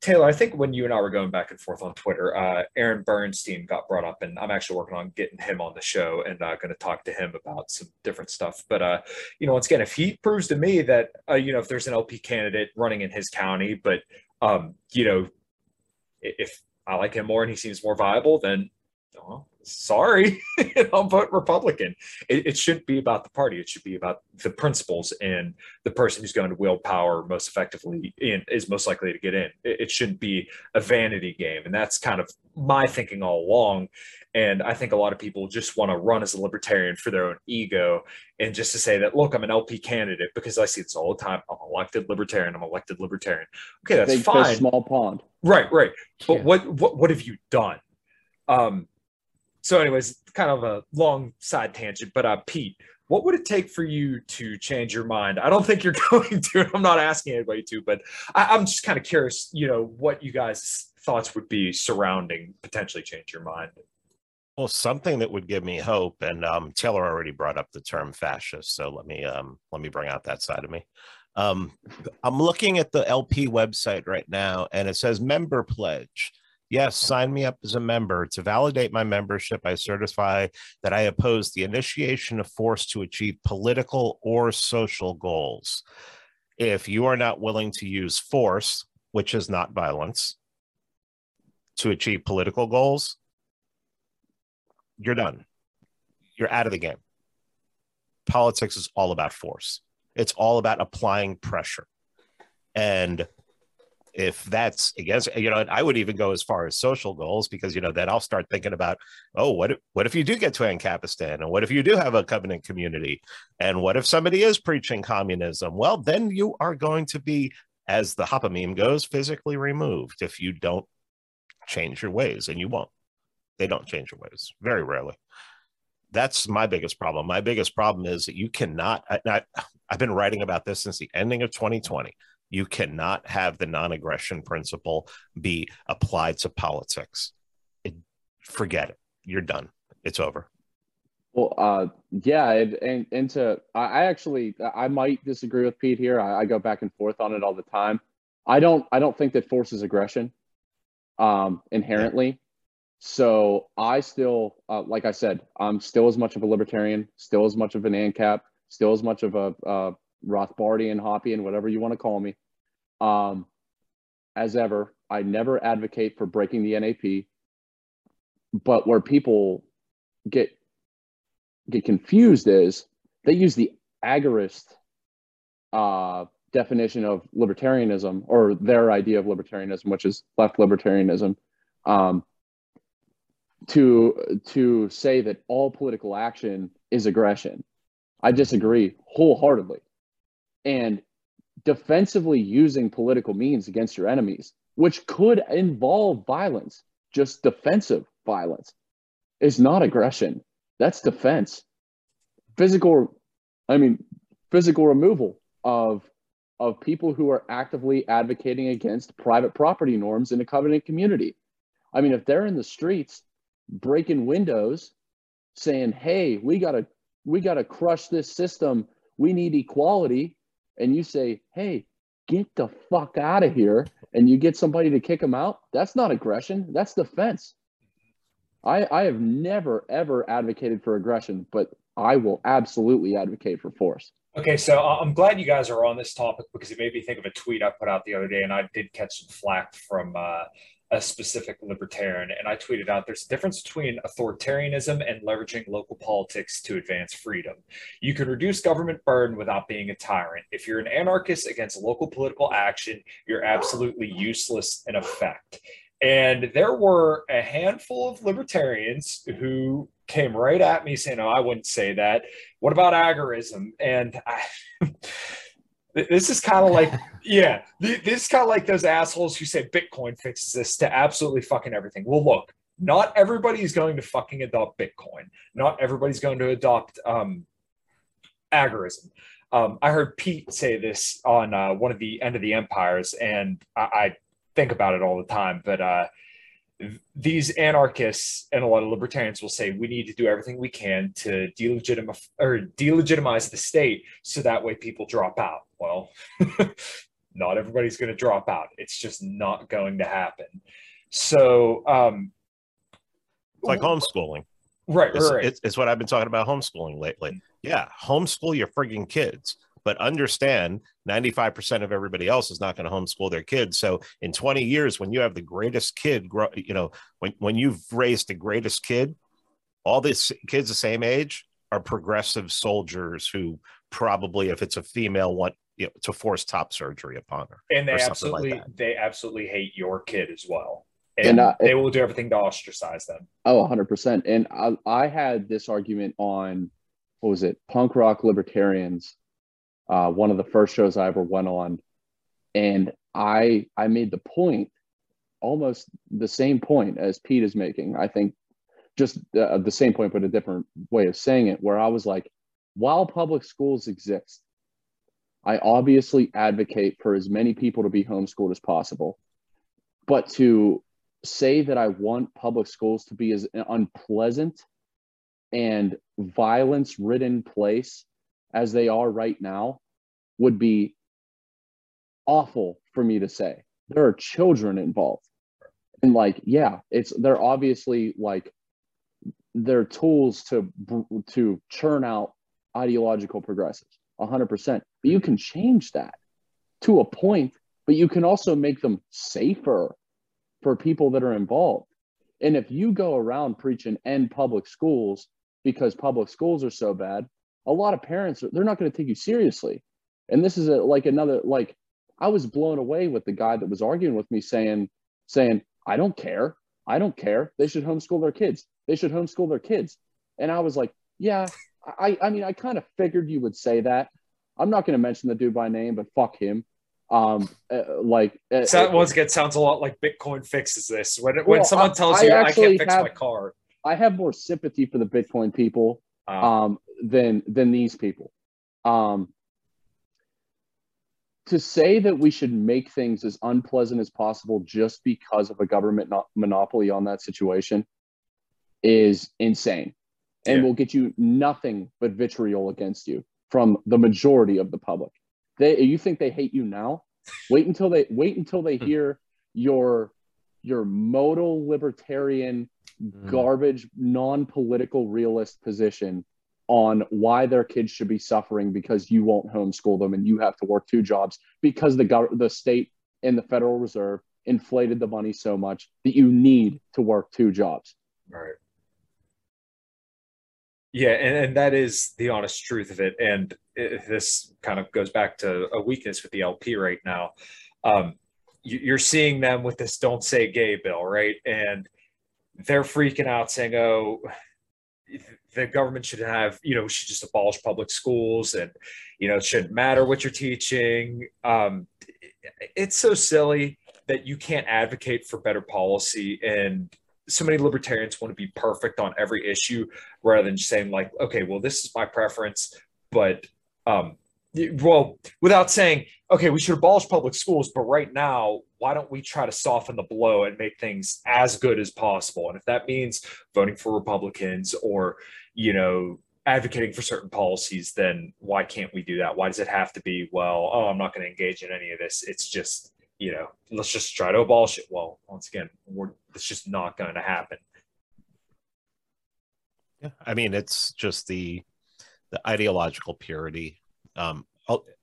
[SPEAKER 1] Taylor, I think when you and I were going back and forth on Twitter, uh, Aaron Bernstine got brought up, and I'm actually working on getting him on the show and uh, going to talk to him about some different stuff. But uh, you know, once again, if he proves to me that uh, you know if there's an LP candidate running in his county, but um, you know, if I like him more and he seems more viable, then well, sorry, [laughs] I'll vote Republican. It, it, shouldn't be about the party. It should be about the principles and the person who's going to wield power most effectively and is most likely to get in. It, it shouldn't be a vanity game. And that's kind of my thinking all along. And I think a lot of people just want to run as a libertarian for their own ego and just to say that, look, I'm an LP candidate because I see this all the time. I'm elected libertarian. I'm elected libertarian. Okay, that's
[SPEAKER 5] Big
[SPEAKER 1] fine.
[SPEAKER 5] Small pond.
[SPEAKER 1] Right, right. But
[SPEAKER 4] Yeah.
[SPEAKER 1] what, what what have you done? Um, so, anyways, kind of a long side tangent, but uh, Pete, what would it take for you to change your mind? I don't think you're [laughs] going to. I'm not asking anybody to, but I, I'm just kind of curious. You know, what you guys' thoughts would be surrounding potentially change your mind.
[SPEAKER 6] Well, something that would give me hope, and um, Taylor already brought up the term fascist, so let me um, let me bring out that side of me. Um, I'm looking at the LP website right now, and it says member pledge. Yes, sign me up as a member. To validate my membership, I certify that I oppose the initiation of force to achieve political or social goals. If you are not willing to use force, which is not violence, to achieve political goals, you're done. You're out of the game. Politics is all about force. It's all about applying pressure. And if that's against, you know, I would even go as far as social goals because, you know, then I'll start thinking about, oh, what if, what if you do get to Ancapistan? And what if you do have a covenant community? And what if somebody is preaching communism? Well, then you are going to be, as the Hoppe meme goes, physically removed if you don't change your ways, and you won't they don't change their ways very rarely that's my biggest problem my biggest problem is that you cannot I, i've been writing about this since the ending of 2020 you cannot have the non-aggression principle be applied to politics it, forget it you're done it's over
[SPEAKER 5] Well, uh, yeah, and, and to I actually I might disagree with Pete here. I, I go back and forth on it all the time. I don't I don't think that force is aggression, um, inherently. So I still, uh, like I said, I'm still as much of a libertarian, still as much of an ANCAP, still as much of a uh, Rothbardian, Hoppian, whatever you want to call me. Um, as ever, I never advocate for breaking the NAP. But where people get get confused is they use the agorist uh, definition of libertarianism or their idea of libertarianism, which is left libertarianism, um, to to say that all political action is aggression. I disagree wholeheartedly. And defensively using political means against your enemies, which could involve violence, just defensive violence, is not aggression. That's defense. Physical, I mean, physical removal of of people who are actively advocating against private property norms in a covenant community. I mean, if they're in the streets breaking windows, saying, "Hey, we gotta we gotta crush this system. We need equality," and you say, "Hey, get the fuck out of here," and you get somebody to kick them out, that's not aggression. That's defense. I I have never ever advocated for aggression, but I will absolutely advocate for force.
[SPEAKER 1] Okay, so I- I'm glad you guys are on this topic because it made me think of a tweet I put out the other day, and I did catch some flack from uh, a specific libertarian. And I tweeted out there's a difference between authoritarianism and leveraging local politics to advance freedom. You can reduce government burden without being a tyrant. If you're an anarchist against local political action, you're absolutely useless in effect. And there were a handful of libertarians who came right at me saying, "Oh, I wouldn't say that. What about agorism?" And I, [laughs] this is kind of like, [laughs] yeah, this is kind of like those assholes who say Bitcoin fixes this to absolutely fucking everything. Well, look, not everybody is going to fucking adopt Bitcoin. Not everybody's going to adopt um, agorism. Um, I heard Pete say this on uh, one of the End of the Empires, and I, I think about it all the time. But uh, these anarchists and a lot of libertarians will say we need to do everything we can to delegitimize or delegitimize the state so that way people drop out. Well, [laughs] not everybody's going to drop out. It's just not going to happen. So, um,
[SPEAKER 6] it's like homeschooling
[SPEAKER 1] right,
[SPEAKER 6] It's,
[SPEAKER 1] right,
[SPEAKER 6] it's, it's what I've been talking about homeschooling lately. Yeah, homeschool your frigging kids, but understand 95% of everybody else is not going to homeschool their kids. So in 20 years, when you have the greatest kid, grow, you know, when, when you've raised the greatest kid, all these kids the same age are progressive soldiers who probably, if it's a female, want you know, to force top surgery upon her.
[SPEAKER 1] And they absolutely
[SPEAKER 6] like
[SPEAKER 1] they absolutely hate your kid as well. And,
[SPEAKER 5] And, uh,
[SPEAKER 1] they will do everything to ostracize them.
[SPEAKER 5] Oh, 100%. And I, I had this argument on, what was it, Punk Rock Libertarians, uh, one of the first shows I ever went on. And I, I made the point, almost the same point as Pete is making. I think just uh, the same point, but a different way of saying it, where I was like, while public schools exist, I obviously advocate for as many people to be homeschooled as possible. But to say that I want public schools to be as unpleasant and violence ridden place as they are right now would be awful for me to say. There are children involved. And like, yeah, it's they're obviously like they're tools to to churn out ideological progressives 100%. But you can change that to a point, but you can also make them safer for people that are involved. And if you go around preaching end public schools because public schools are so bad, a lot of parents they're not going to take you seriously. And this is a, like another like I was blown away with the guy that was arguing with me saying saying I don't care. I don't care. They should homeschool their kids. They should homeschool their kids. And I was like, yeah, I I mean I kind of figured you would say that. I'm not going to mention the dude by name, but fuck him. Um, uh, like uh,
[SPEAKER 1] So that once again sounds a lot like Bitcoin fixes this. When when
[SPEAKER 5] Well,
[SPEAKER 1] someone tells
[SPEAKER 5] I
[SPEAKER 1] you I
[SPEAKER 5] actually
[SPEAKER 1] can't fix
[SPEAKER 5] have-
[SPEAKER 1] my car,
[SPEAKER 5] I have more sympathy for the Bitcoin people
[SPEAKER 1] um,
[SPEAKER 5] um, than than these people. Um, to say that we should make things as unpleasant as possible just because of a government not monopoly on that situation is insane, and
[SPEAKER 1] Yeah.
[SPEAKER 5] will get you nothing but vitriol against you from the majority of the public. They, you think they hate you now? Wait until they wait until they hear your your modal libertarian
[SPEAKER 4] Mm.
[SPEAKER 5] garbage, non-political realist position on why their kids should be suffering because you won't homeschool them and you have to work two jobs because the gov- the state and the Federal Reserve inflated the money so much that you need to work two jobs.
[SPEAKER 1] Right. Yeah, and, and that is the honest truth of it. And it, this kind of goes back to a weakness with the LP right now. Um, you, you're seeing them with this "Don't Say Gay" bill, right? And they're freaking out, saying, "Oh, the government should have, you know, should just abolish public schools, and you know, it shouldn't matter what you're teaching." Um, it's so silly that you can't advocate for better policy and so many libertarians want to be perfect on every issue rather than just saying like okay well this is my preference but um well without saying okay we should abolish public schools but right now why don't we try to soften the blow and make things as good as possible and if that means voting for republicans or you know advocating for certain policies then why can't we do that why does it have to be well oh i'm not going to engage in any of this it's just you know, let's just try to abolish it. Well, once again, we're it's just not going to happen.
[SPEAKER 6] Yeah, I mean, it's just the the ideological purity, um,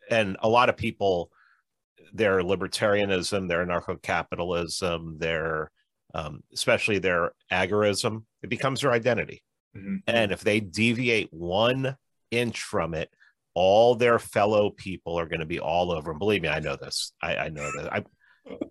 [SPEAKER 6] and a lot of people, their libertarianism, their anarcho-capitalism, their um, especially their agorism, it becomes their identity.
[SPEAKER 1] Mhm.
[SPEAKER 6] And if they deviate one inch from it, all their fellow people are going to be all over. And believe me, I know this. I, I know that. I,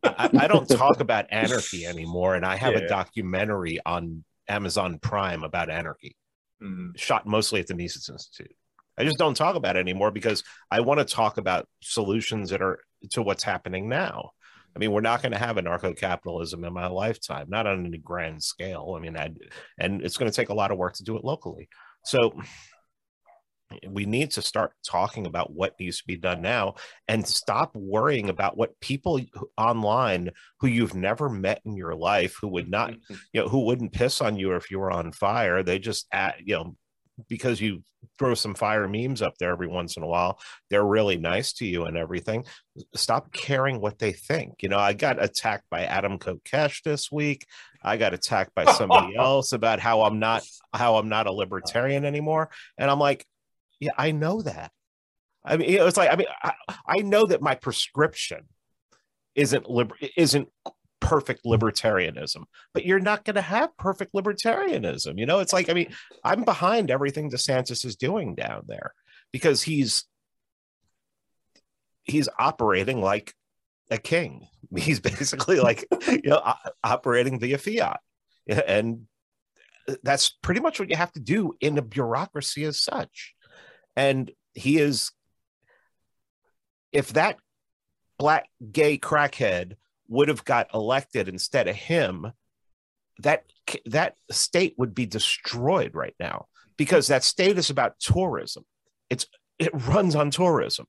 [SPEAKER 6] I, I don't talk about anarchy anymore, and I have
[SPEAKER 1] Yeah.
[SPEAKER 6] a documentary on Amazon Prime about anarchy,
[SPEAKER 1] Mhm.
[SPEAKER 6] shot mostly at the Mises Institute. I just don't talk about it anymore because I want to talk about solutions that are to what's happening now. I mean, we're not going to have anarcho-capitalism in my lifetime, not on any grand scale. I mean, i and it's going to take a lot of work to do it locally. So we need to start talking about what needs to be done now and stop worrying about what people online who you've never met in your life who would not [laughs] you know who wouldn't piss on you if you were on fire they just at you know because you throw some fire memes up there every once in a while they're really nice to you and everything. Stop caring what they think. You know i got attacked by adam kokesh this week. I got attacked by somebody [laughs] else about how i'm not how i'm not a libertarian anymore. And i'm like yeah i know that. I mean, you know, it's like I mean, I, I know that my prescription isn't liber- isn't perfect libertarianism, but you're not going to have perfect libertarianism. You know, it's like I mean, I'm behind everything DeSantis is doing down there because he's he's operating like a king. He's basically like you know operating via fiat, and that's pretty much what you have to do in a bureaucracy as such. And he is, if that black gay crackhead would have got elected instead of him, that that state would be destroyed right now because that state is about tourism. It's it runs on tourism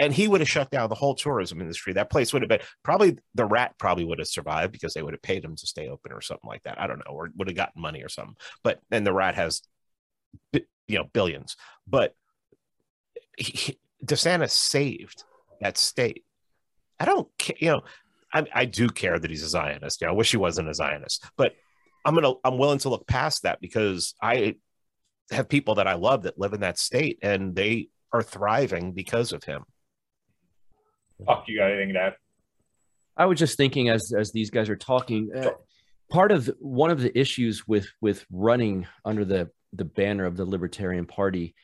[SPEAKER 6] and he would have shut down the whole tourism industry. That place would have been probably the rat probably would have survived because they would have paid him to stay open or something like that. I don't know, or would have gotten money or something. But and the rat has, you know, billions. But he, DeSantis saved that state. I don't, care, you know, I, I do care that he's a Zionist. Yeah, I wish he wasn't a Zionist, but I'm gonna I'm willing to look past that because I have people that I love that live in that state and they are thriving because of him.
[SPEAKER 1] Fuck, you got anything to add?
[SPEAKER 4] I was just thinking as as these guys are talking, uh, part of one of the issues with with running under the the banner of the Libertarian Party,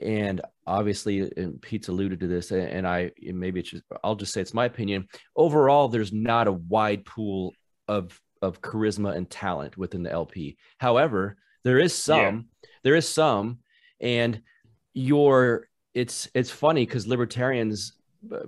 [SPEAKER 4] and obviously, and Pete's alluded to this, and I maybe it's just I'll just say it's my opinion. Overall, there's not a wide pool of of charisma and talent within the LP. However, there is some. Yeah. There is some, and your it's it's funny because libertarians uh,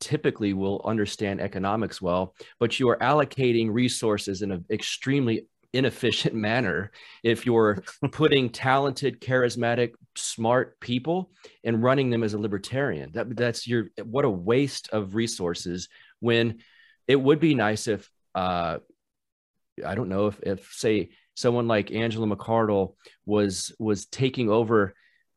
[SPEAKER 4] typically will understand economics well, but you are allocating resources in an extremely inefficient manner if you're [laughs] putting talented, charismatic, smart people and running them as a libertarian. That, that's your what a waste of resources when it would be nice if uh, I don't know if if say someone like Angela McArdle was was taking over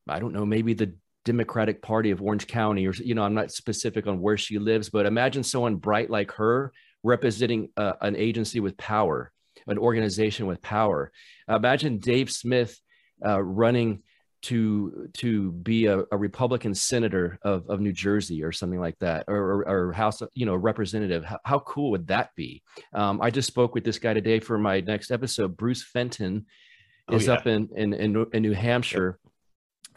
[SPEAKER 4] I don't know, maybe the Democratic Party of Orange County, or you know, I'm not specific on where she lives, but imagine someone bright like her representing uh, an agency with power, an organization with power. Imagine Dave Smith uh, running to to be a, a, Republican senator of, of New Jersey or something like that, or, or, or House, you know, representative. How, how cool would that be? Um, I just spoke with this guy today for my next episode. Bruce Fenton oh, is oh, yeah. up in, in in in New Hampshire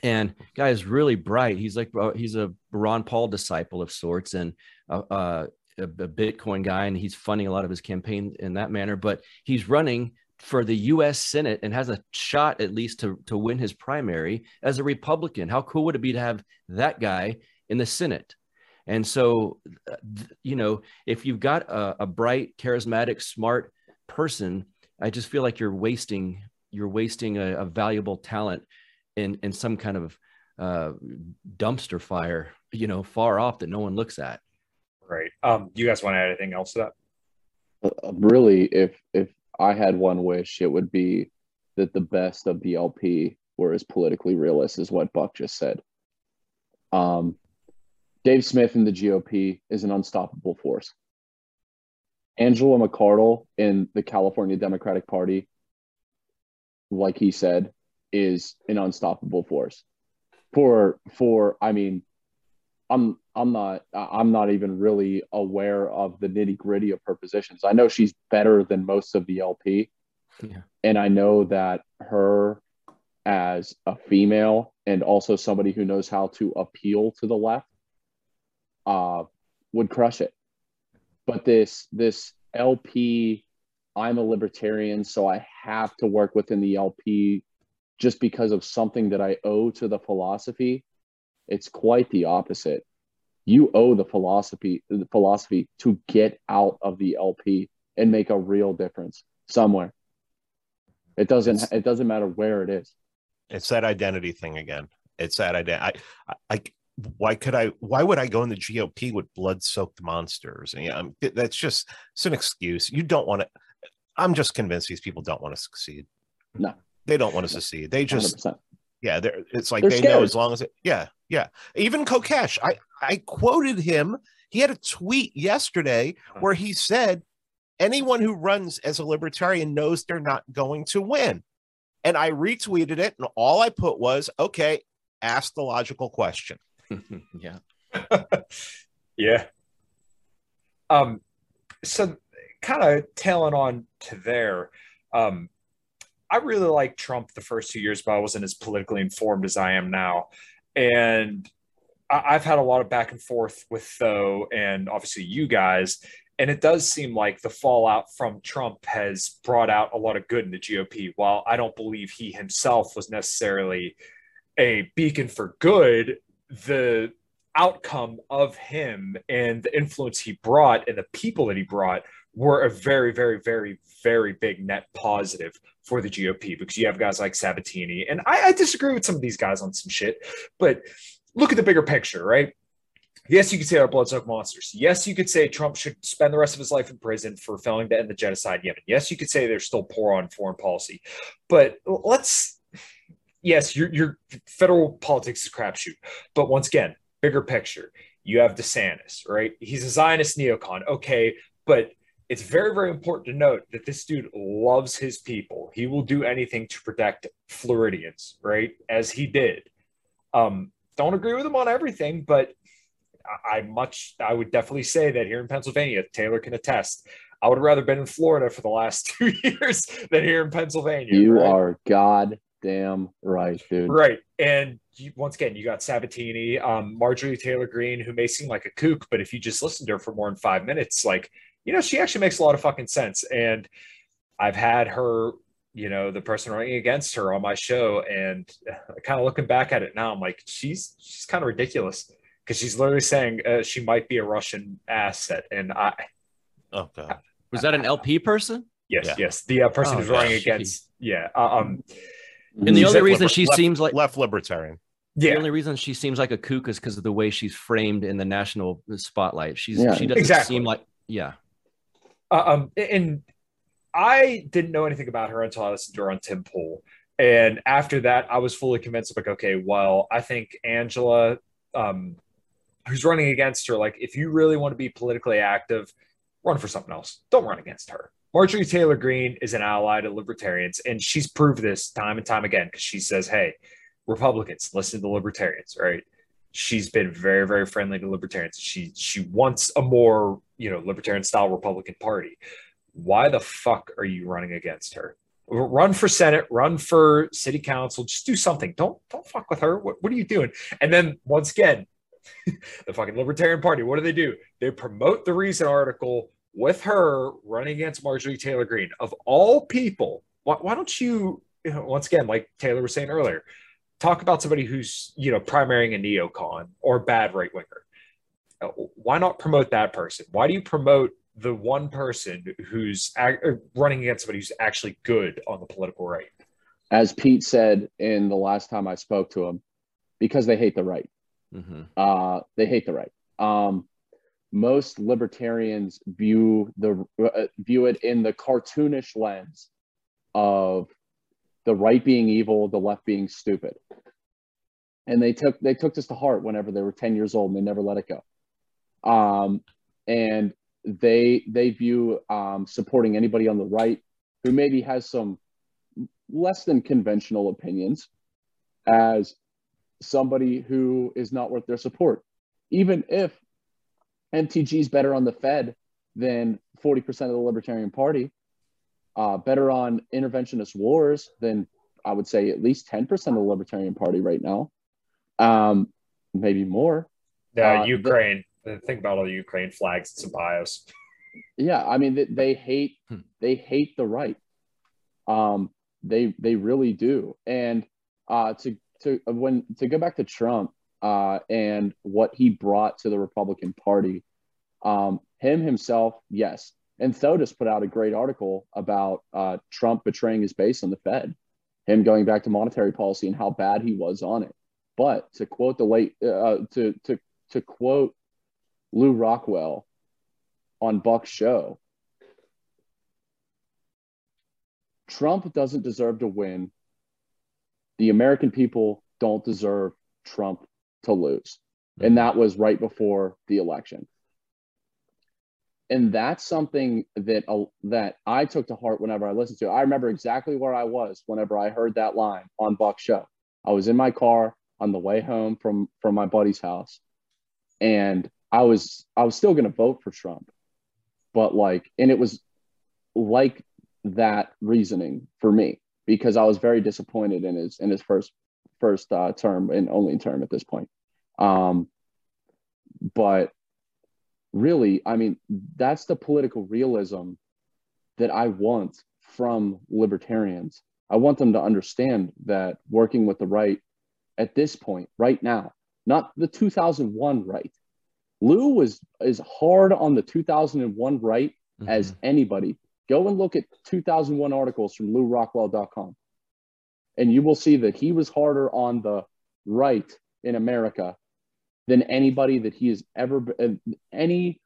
[SPEAKER 4] and guy is really bright. He's like uh, he's a Ron Paul disciple of sorts, and uh, uh, a, a, Bitcoin guy, and he's funding a lot of his campaign in that manner. But he's running for the U.S. Senate and has a shot at least to to win his primary as a Republican. How cool would it be to have that guy in the Senate? And so, you know, if you've got a, a bright, charismatic, smart person, I just feel like you're wasting you're wasting a, a valuable talent in in some kind of uh, dumpster fire, you know, far off that no one looks at.
[SPEAKER 1] Right. Um, you guys want to add anything else to that?
[SPEAKER 5] Uh, really, if if I had one wish, it would be that the best of BLP were as politically realist as what Buck just said. Um, Dave Smith in the GOP is an unstoppable force. Angela McArdle in the California Democratic Party, like he said, is an unstoppable force. For for I mean, I'm I'm not I'm not even really aware of the nitty gritty of her positions. I know she's better than most of the LP, yeah. and I know that her as a female and also somebody who knows how to appeal to the left uh, would crush it. But this this LP, I'm a libertarian, so I have to work within the LP just because of something that I owe to the philosophy. It's quite the opposite. You owe the philosophy the philosophy to get out of the LP and make a real difference somewhere. It doesn't it's, it doesn't matter where it is.
[SPEAKER 6] It's that identity thing again. It's that identity. I, I, why could I? Why would I go in the GOP with blood-soaked monsters? And yeah, that's just it's an excuse. You don't want to. I'm just convinced these people don't want to succeed.
[SPEAKER 5] No,
[SPEAKER 6] they don't want to succeed. They just 100%. yeah, they're it's like they're they scared. know as long as it yeah, yeah. Even Kokesh, I I quoted him. He had a tweet yesterday where he said anyone who runs as a libertarian knows they're not going to win. And I retweeted it, and all I put was, okay, ask the logical question. [laughs]
[SPEAKER 4] yeah. [laughs]
[SPEAKER 1] yeah. Um, so kind of tailing on to there, um, I really liked Trump the first two years, but I wasn't as politically informed as I am now. And I- have had a lot of back and forth with Tho and obviously you guys. And it does seem like the fallout from Trump has brought out a lot of good in the GOP. While I don't believe he himself was necessarily a beacon for good, the outcome of him and the influence he brought and the people that he brought were a very, very, very, very big net positive for the GOP because you have guys like Sabatini. And I, I disagree with some of these guys on some shit, but look at the bigger picture, right? Yes, you could say they're bloodsuck monsters. Yes, you could say Trump should spend the rest of his life in prison for failing to end the genocide in Yemen. Yes, you could say they're still poor on foreign policy. But let's, yes, your, your federal politics is crapshoot. But once again, bigger picture, you have DeSantis, right? He's a Zionist neocon. Okay, but it's very, very important to note that this dude loves his people. He will do anything to protect Floridians, right? As he did. Um, don't agree with him on everything, but I, I much I would definitely say that here in Pennsylvania, Taylor can attest. I would have rather been in Florida for the last [laughs] two years than here in Pennsylvania.
[SPEAKER 5] You
[SPEAKER 1] right?
[SPEAKER 5] are goddamn right, dude.
[SPEAKER 1] Right. And you, once again, you got Sabatini, um, Marjorie Taylor Greene, who may seem like a kook, but if you just listen to her for more than five minutes, like, you know, she actually makes a lot of fucking sense. And I've had her you know the person running against her on my show and [laughs] kind of looking back at it now i'm like she's she's kind of ridiculous because she's literally saying uh, she might be a russian asset and i
[SPEAKER 6] oh god
[SPEAKER 4] was that an lp person
[SPEAKER 1] yes
[SPEAKER 6] Yeah.
[SPEAKER 1] yes the uh, person
[SPEAKER 4] Oh,
[SPEAKER 1] who's running
[SPEAKER 4] gosh.
[SPEAKER 1] against yeah uh, um
[SPEAKER 4] and the only reason
[SPEAKER 6] Liber-
[SPEAKER 4] she
[SPEAKER 6] left-
[SPEAKER 4] seems like
[SPEAKER 6] left libertarian.
[SPEAKER 4] the only reason she seems like a kook is because of the way she's framed in the national spotlight she's
[SPEAKER 5] Yeah.
[SPEAKER 4] she doesn't
[SPEAKER 1] Exactly.
[SPEAKER 4] seem like yeah
[SPEAKER 1] um, and I didn't know anything about her until I listened to her on Tim Pool. And after that, I was fully convinced like, okay, well, I think Angela, um, who's running against her, like, if you really want to be politically active, run for something else. Don't run against her. Marjorie Taylor Greene is an ally to libertarians, and she's proved this time and time again because she says, hey, Republicans, listen to libertarians, right? She's been very, very friendly to libertarians. She she wants a more, you know, libertarian style Republican Party why the fuck are you running against her? Run for Senate, run for city council, just do something. Don't don't fuck with her. What, what are you doing? And then once again, [laughs] the fucking Libertarian Party, what do they do? They promote the recent article with her running against Marjorie Taylor Greene. Of all people, why, why don't you, you know, once again, like Taylor was saying earlier, talk about somebody who's, you know, primarying a neocon or bad right winger. Uh, Why not promote that person? Why do you promote the one person who's ac- uh, running against somebody who's actually good on the political right.
[SPEAKER 5] As Pete said in the last time I spoke to him, because they hate the right.
[SPEAKER 4] hmm
[SPEAKER 5] Uh, they hate the right. Um, most libertarians view the uh, view it in the cartoonish lens of the right being evil, the left being stupid, and they took they took this to heart whenever they were ten years old and they never let it go. Um, and they they view um, supporting anybody on the right who maybe has some less than conventional opinions as somebody who is not worth their support, even if MTG is better on the Fed than 40% of the Libertarian Party, uh, better on interventionist wars than I would say at least 10% of the Libertarian Party right now, um, maybe more.
[SPEAKER 1] Yeah,
[SPEAKER 5] Uh, the-
[SPEAKER 1] Ukraine. think about all the Ukraine flags and some bios.
[SPEAKER 5] Yeah, I mean they, they hate
[SPEAKER 4] Hmm.
[SPEAKER 5] they hate the right. Um, they they really do. And uh, to to when to go back to Trump uh, and what he brought to the Republican Party, um, him himself, yes. And Thodas put out a great article about uh, Trump betraying his base on the Fed, him going back to monetary policy and how bad he was on it. But to quote the late uh, to to to quote Lew Rockwell on Buck's show. Trump doesn't deserve to win. The American people don't deserve Trump to lose. And that was right before the election. And that's something that uh, that I took to heart whenever I listened to. it. I remember exactly where I was whenever I heard that line on Buck's show. I was in my car. on the way home from from my buddy's house, and I was I was still going to vote for Trump, but like, and it was like that reasoning for me because I was very disappointed in his in his first first uh, term and only term at this point. Um, but really, I mean, that's the political realism that I want from libertarians. I want them to understand that working with the right at this point, right now, not the 2001 right. Lew was as hard on the 2001 right mm-hmm. as anybody. Go and look at 2001 articles from LewRockwell.com, and you will see that he was harder on the right in America than anybody that he has ever been, uh, any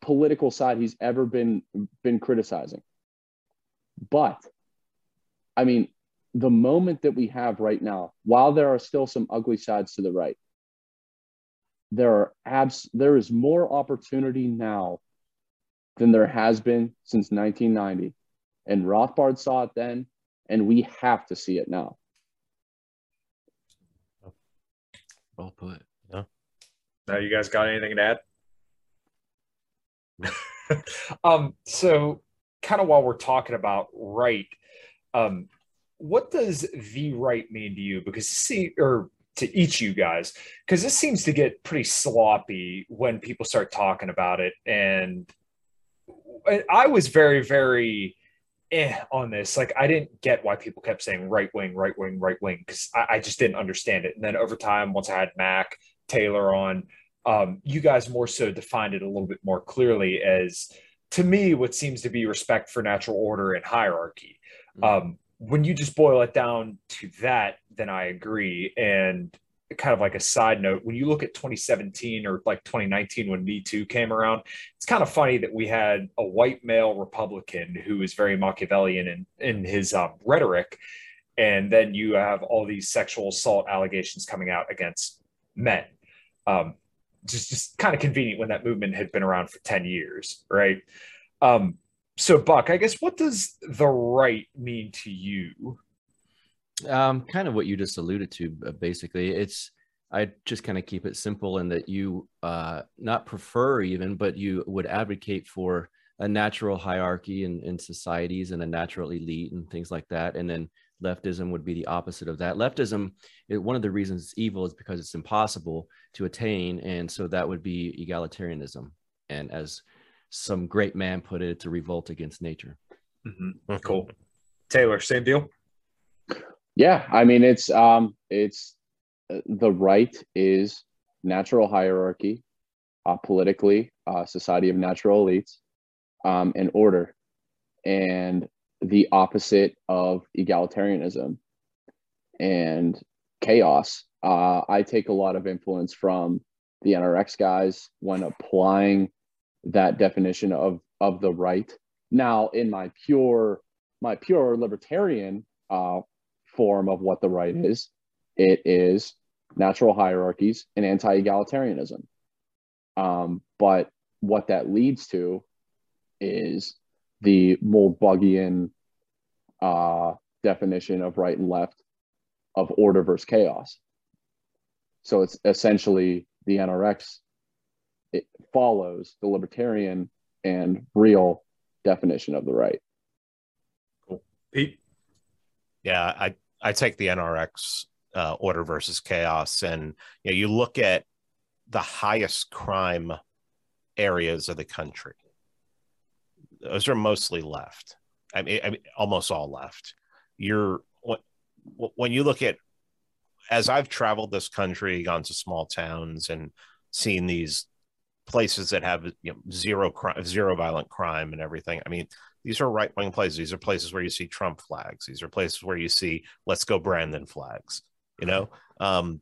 [SPEAKER 5] political side he's ever been been criticizing. But I mean, the moment that we have right now, while there are still some ugly sides to the right, there are abs there is more opportunity now than there has been since 1990. And Rothbard saw it then, and we have to see it now.
[SPEAKER 4] Well put.
[SPEAKER 1] Now, you guys got anything to add? [laughs] um, so kind of while we're talking about right, um, what does the right mean to you? Because see, or to each you guys, because this seems to get pretty sloppy when people start talking about it. And I was very, very eh on this. Like, I didn't get why people kept saying right wing, right wing, right wing, because I, I, just didn't understand it. And then over time, once I had Mac Taylor on, um, you guys more so defined it a little bit more clearly as to me what seems to be respect for natural order and hierarchy. Mm-hmm. Um, when you just boil it down to that, then I agree. And kind of like a side note, when you look at 2017 or like 2019 when Me Too came around, it's kind of funny that we had a white male Republican who is very Machiavellian in, in his um, rhetoric. And then you have all these sexual assault allegations coming out against men. Um, just, just kind of convenient when that movement had been around for 10 years, right? Um, so, Buck, I guess what does the right mean to you?
[SPEAKER 4] Um, kind of what you just alluded to. Basically, it's I just kind of keep it simple in that you uh, not prefer even, but you would advocate for a natural hierarchy in, in societies and a natural elite and things like that. And then leftism would be the opposite of that. Leftism, it, one of the reasons it's evil is because it's impossible to attain, and so that would be egalitarianism. And as some great man put it, to revolt against nature.
[SPEAKER 1] Mm-hmm. Cool, Taylor, same deal.
[SPEAKER 5] Yeah, I mean it's um it's uh, the right is natural hierarchy, uh, politically, uh, society of natural elites, um, and order, and the opposite of egalitarianism and chaos. Uh, I take a lot of influence from the NRX guys when applying that definition of of the right. Now, in my pure my pure libertarian uh, form of what the right is. It is natural hierarchies and anti-egalitarianism. Um, but what that leads to is the Moldbugian uh, definition of right and left of order versus chaos. So it's essentially the NRX. It follows the libertarian and real definition of the right.
[SPEAKER 1] Cool. Pete.
[SPEAKER 6] Yeah, I I take the NRX uh, order versus chaos, and you know, you look at the highest crime areas of the country. Those are mostly left. I mean, I mean almost all left. You're when you look at as I've traveled this country, gone to small towns, and seen these places that have you know, zero crime, zero violent crime, and everything. I mean, these are right wing places. These are places where you see Trump flags. These are places where you see "Let's go Brandon" flags. You know, um,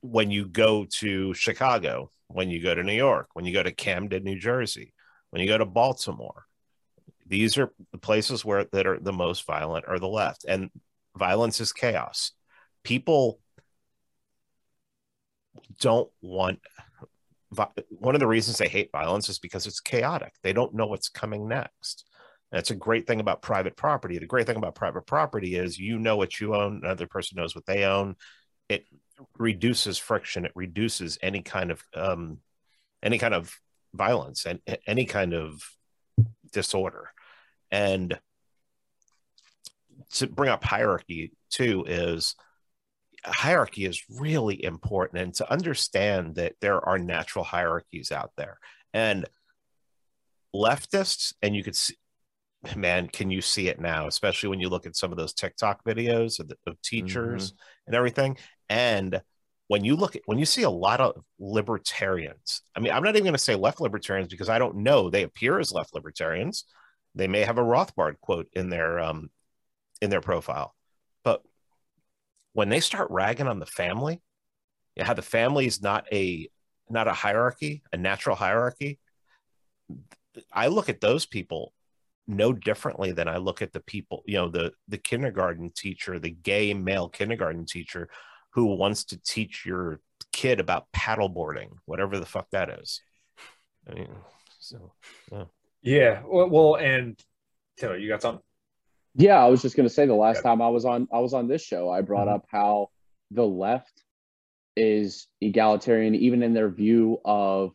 [SPEAKER 6] when you go to Chicago, when you go to New York, when you go to Camden, New Jersey, when you go to Baltimore, these are the places where that are the most violent are the left, and violence is chaos. People don't want one of the reasons they hate violence is because it's chaotic. They don't know what's coming next. That's a great thing about private property. The great thing about private property is you know what you own, another person knows what they own. It reduces friction. It reduces any kind of um, any kind of violence and any kind of disorder. And to bring up hierarchy too is hierarchy is really important and to understand that there are natural hierarchies out there and leftists and you could see man can you see it now especially when you look at some of those tiktok videos of, the, of teachers mm-hmm. and everything and when you look at when you see a lot of libertarians i mean i'm not even going to say left libertarians because i don't know they appear as left libertarians. They may have a rothbard quote in their um in their profile but when they start ragging on the family how the family is not a not a hierarchy a natural hierarchy i look at those people no differently than i look at the people you know the the kindergarten teacher the gay male kindergarten teacher who wants to teach your kid about paddleboarding, whatever the fuck that is. I mean, so
[SPEAKER 1] yeah. Yeah. Well, well and Taylor, you got something?
[SPEAKER 5] Yeah, I was just gonna say the last time I was on I was on this show, I brought mm-hmm. up how the left is egalitarian even in their view of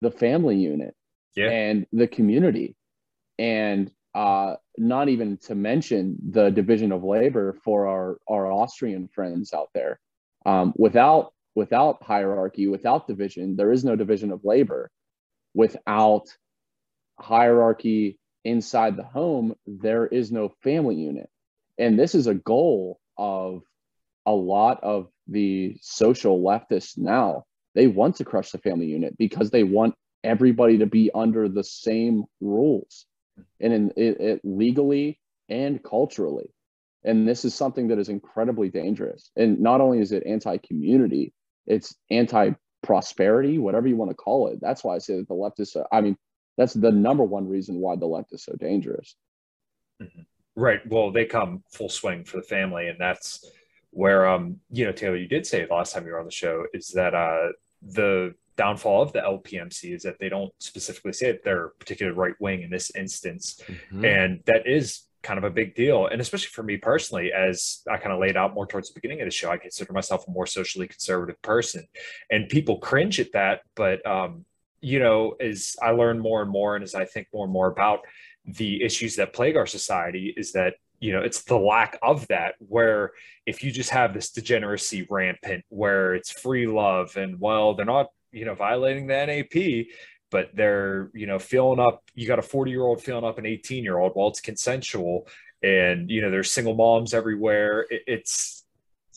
[SPEAKER 5] the family unit yeah. and the community. And uh, not even to mention the division of labor for our, our Austrian friends out there. Um, without without hierarchy, without division, there is no division of labor. Without hierarchy inside the home, there is no family unit. And this is a goal of a lot of the social leftists now. They want to crush the family unit because they want everybody to be under the same rules and in it, it legally and culturally. And this is something that is incredibly dangerous. And not only is it anti-community, it's anti-prosperity, whatever you want to call it. That's why I say that the left is. So, I mean, that's the number one reason why the left is so dangerous.
[SPEAKER 1] Mm-hmm. Right. Well, they come full swing for the family, and that's where um you know Taylor, you did say last time you were on the show is that uh the downfall of the LPMC is that they don't specifically say that they're particular right wing in this instance. Mm-hmm. And that is kind of a big deal. And especially for me personally, as I kind of laid out more towards the beginning of the show, I consider myself a more socially conservative person. And people cringe at that. But, um, you know, as I learn more and more, and as I think more and more about the issues that plague our society, is that you know it's the lack of that where if you just have this degeneracy rampant where it's free love and well they're not you know, violating the NAP, but they're, you know, filling up, you got a 40 year old filling up an 18 year old while it's consensual. And, you know, there's single moms everywhere. It, it's,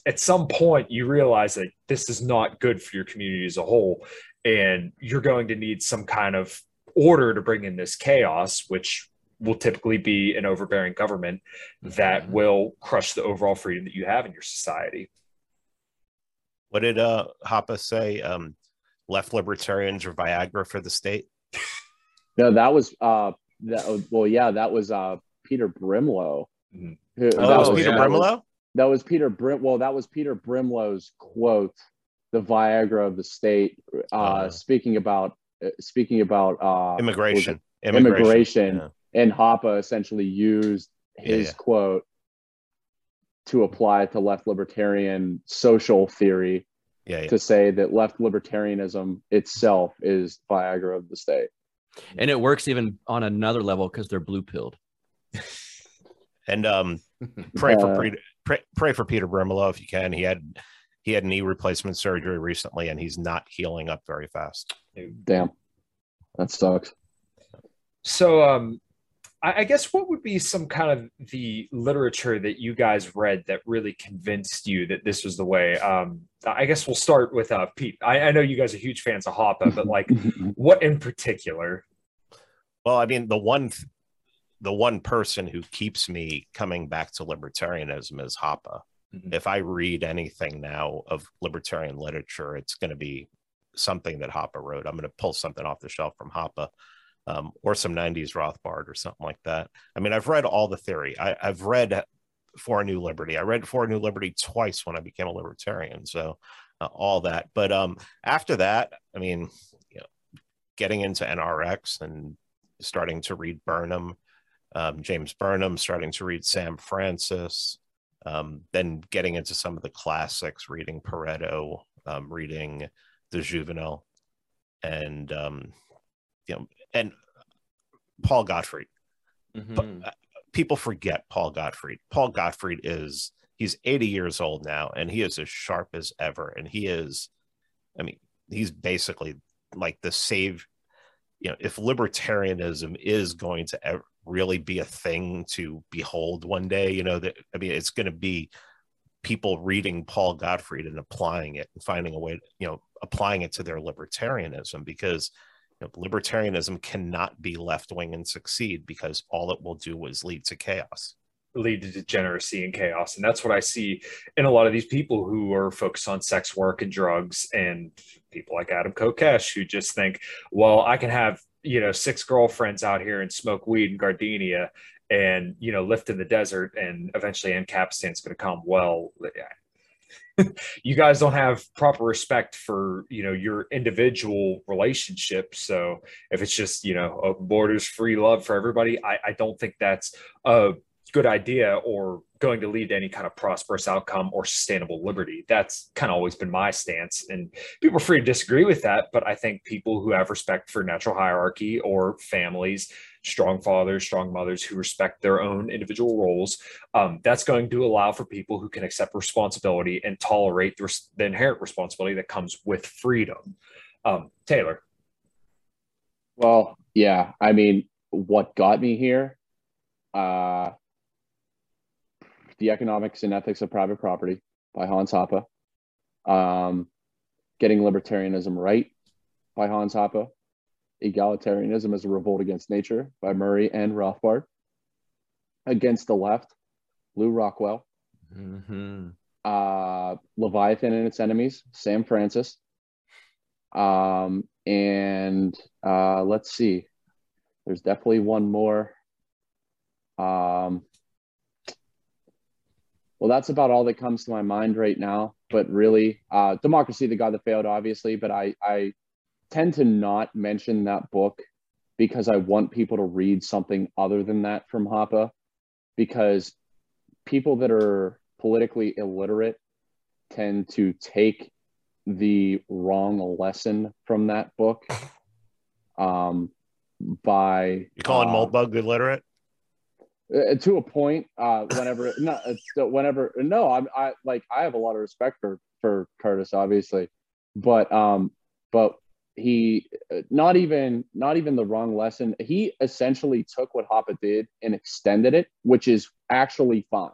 [SPEAKER 1] at some point you realize that this is not good for your community as a whole and you're going to need some kind of order to bring in this chaos which will typically be an overbearing government that mm-hmm. will crush the overall freedom that you have in your society
[SPEAKER 6] what did uh Hoppe say um left libertarians or Viagra for the state?
[SPEAKER 5] No, that was uh that well yeah, that was uh Peter Brimelow.
[SPEAKER 6] Mm-hmm. Who, oh, that was, Peter yeah, Brimelow?
[SPEAKER 5] Was, that was Peter Brim well, that was Peter Brimelow's quote, the Viagra of the state, uh, uh speaking about uh, speaking about uh
[SPEAKER 6] immigration.
[SPEAKER 5] Immigration, immigration yeah. and Hoppe essentially used his yeah, quote to apply to left libertarian social theory
[SPEAKER 6] yeah, yeah.
[SPEAKER 5] to say that left libertarianism itself is Viagra of the state.
[SPEAKER 4] And it works even on another level because they're blue pilled. [laughs]
[SPEAKER 6] and um, [laughs] pray uh, for Peter, pray, pray for Peter Brimelow if you can. He had he had knee replacement surgery recently, and he's not healing up very fast.
[SPEAKER 5] Damn, that sucks.
[SPEAKER 1] So, um, I guess what would be some kind of the literature that you guys read that really convinced you that this was the way? Um, I guess we'll start with uh, Pete. I, I, know you guys are huge fans of Hoppe, but [laughs] like, what in particular?
[SPEAKER 6] Well, I mean, the one, the one person who keeps me coming back to libertarianism is Hoppe. Mm-hmm. If I read anything now of libertarian literature, it's going to be something that Hoppe wrote. I'm going to pull something off the shelf from Hoppe um, or some 90s Rothbard or something like that. I mean, I've read all the theory. I, have read For a New Liberty. I read For a New Liberty twice when I became a libertarian. So uh, all that. But um, after that, I mean, you know, getting into NRX and starting to read Burnham, um, James Burnham, starting to read Sam Francis, Um, then getting into some of the classics, reading Pareto, um, reading the Juvenal, and um, you know, and Paul Gottfried.
[SPEAKER 4] Mhm.
[SPEAKER 6] But, uh, people forget Paul Gottfried. Paul Gottfried is he's 80 years old now, and he is as sharp as ever. And he is, I mean, he's basically like the save. You know, if libertarianism is going to ever really be a thing to behold one day, you know that I mean, it's going to be people reading Paul Gottfried and applying it and finding a way, to, you know, applying it to their libertarianism because know, libertarianism cannot be left wing and succeed because all it will do is lead to chaos.
[SPEAKER 1] lead to degeneracy and chaos. And that's what I see in a lot of these people who are focused on sex work and drugs and people like Adam Kokesh who just think, well, I can have, you know, six girlfriends out here and smoke weed in Gardenia and, you know, lift in the desert and eventually Ancapistan's going to come. Well, [laughs] you guys don't have proper respect for, you know, your individual relationships. So if it's just, you know, a borders free love for everybody, I, I don't think that's a good idea or going to lead to any kind of prosperous outcome or sustainable liberty. That's kind of always been my stance. And people are free to disagree with that. But I think people who have respect for natural hierarchy or families, strong fathers, strong mothers who respect their own individual roles, um, that's going to allow for people who can accept responsibility and tolerate the, res- the inherent responsibility that comes with freedom. Um, Taylor.
[SPEAKER 5] Well, yeah. I mean, what got me here? Uh, the Economics and Ethics of Private Property by Hans Hoppe. Um, Getting Libertarianism Right by Hans Hoppe. Egalitarianism as a Revolt Against Nature by Murray N. Rothbard. Against the Left, Lew Rockwell.
[SPEAKER 4] Mhm.
[SPEAKER 5] Uh, Leviathan and Its Enemies, Sam Francis. Um, and uh, let's see. There's definitely one more. Um, well, that's about all that comes to my mind right now. But really, uh, Democracy, the God That Failed, obviously. But I, I tend to not mention that book because I want people to read something other than that from Hoppe. Because people that are politically illiterate tend to take the wrong lesson from that book. [laughs] Um, by
[SPEAKER 6] You calling
[SPEAKER 5] uh,
[SPEAKER 6] Moldbug illiterate?
[SPEAKER 5] uh, to a point uh whenever [laughs] not uh, whenever no i'm i like i have a lot of respect for for curtis obviously but um but he uh, not even not even the wrong lesson. He essentially took what Hoppe did and extended it which is actually fine.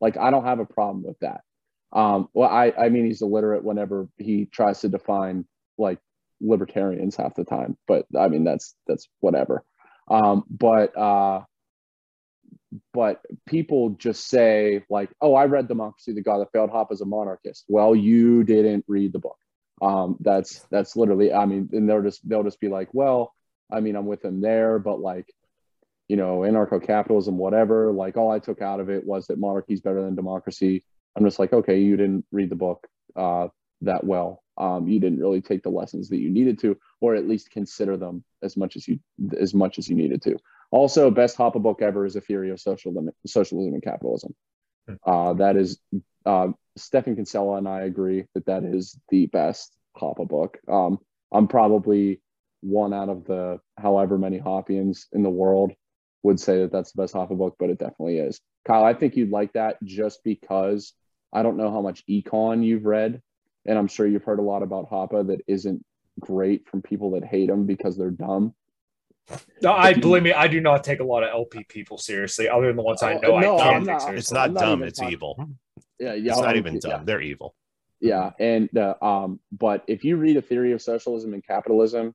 [SPEAKER 5] Like i don't have a problem with that. Um well i i mean he's illiterate whenever he tries to define like libertarians half the time but i mean that's that's whatever. Um but uh but people just say like oh i read democracy the god that failed Hoppe as a monarchist. Well you didn't read the book um that's that's literally i mean and they'll just they'll just be like well i mean i'm with him there but like you know anarcho-capitalism whatever like all i took out of it was that monarchy is better than democracy. I'm just like okay you didn't read the book uh that well. Um you didn't really take the lessons that you needed to or at least consider them as much as you as much as you needed to. Also, best Hoppe book ever is A Theory of Social Socialism and Capitalism. Uh, that is, uh, Stephan Kinsella and I agree that that is the best Hoppe book. Um, I'm probably one out of the however many Hoppians in the world would say that that's the best Hoppe book, but it definitely is. Kyle, I think you'd like that just because I don't know how much econ you've read, and I'm sure you've heard a lot about Hoppe that isn't great from people that hate them because they're dumb.
[SPEAKER 1] No, I believe me, I do not take a lot of LP people seriously, other than the ones I
[SPEAKER 5] Oh,
[SPEAKER 1] know
[SPEAKER 5] no,
[SPEAKER 1] I
[SPEAKER 5] I'm
[SPEAKER 1] can take
[SPEAKER 5] not-
[SPEAKER 1] seriously.
[SPEAKER 6] It's not
[SPEAKER 5] not
[SPEAKER 6] dumb, it's
[SPEAKER 5] talking-
[SPEAKER 6] evil.
[SPEAKER 5] Yeah, yeah,
[SPEAKER 6] It's not even dumb.
[SPEAKER 5] yeah.
[SPEAKER 6] They're evil.
[SPEAKER 5] Yeah, and uh, um, but if you read a theory of socialism and capitalism,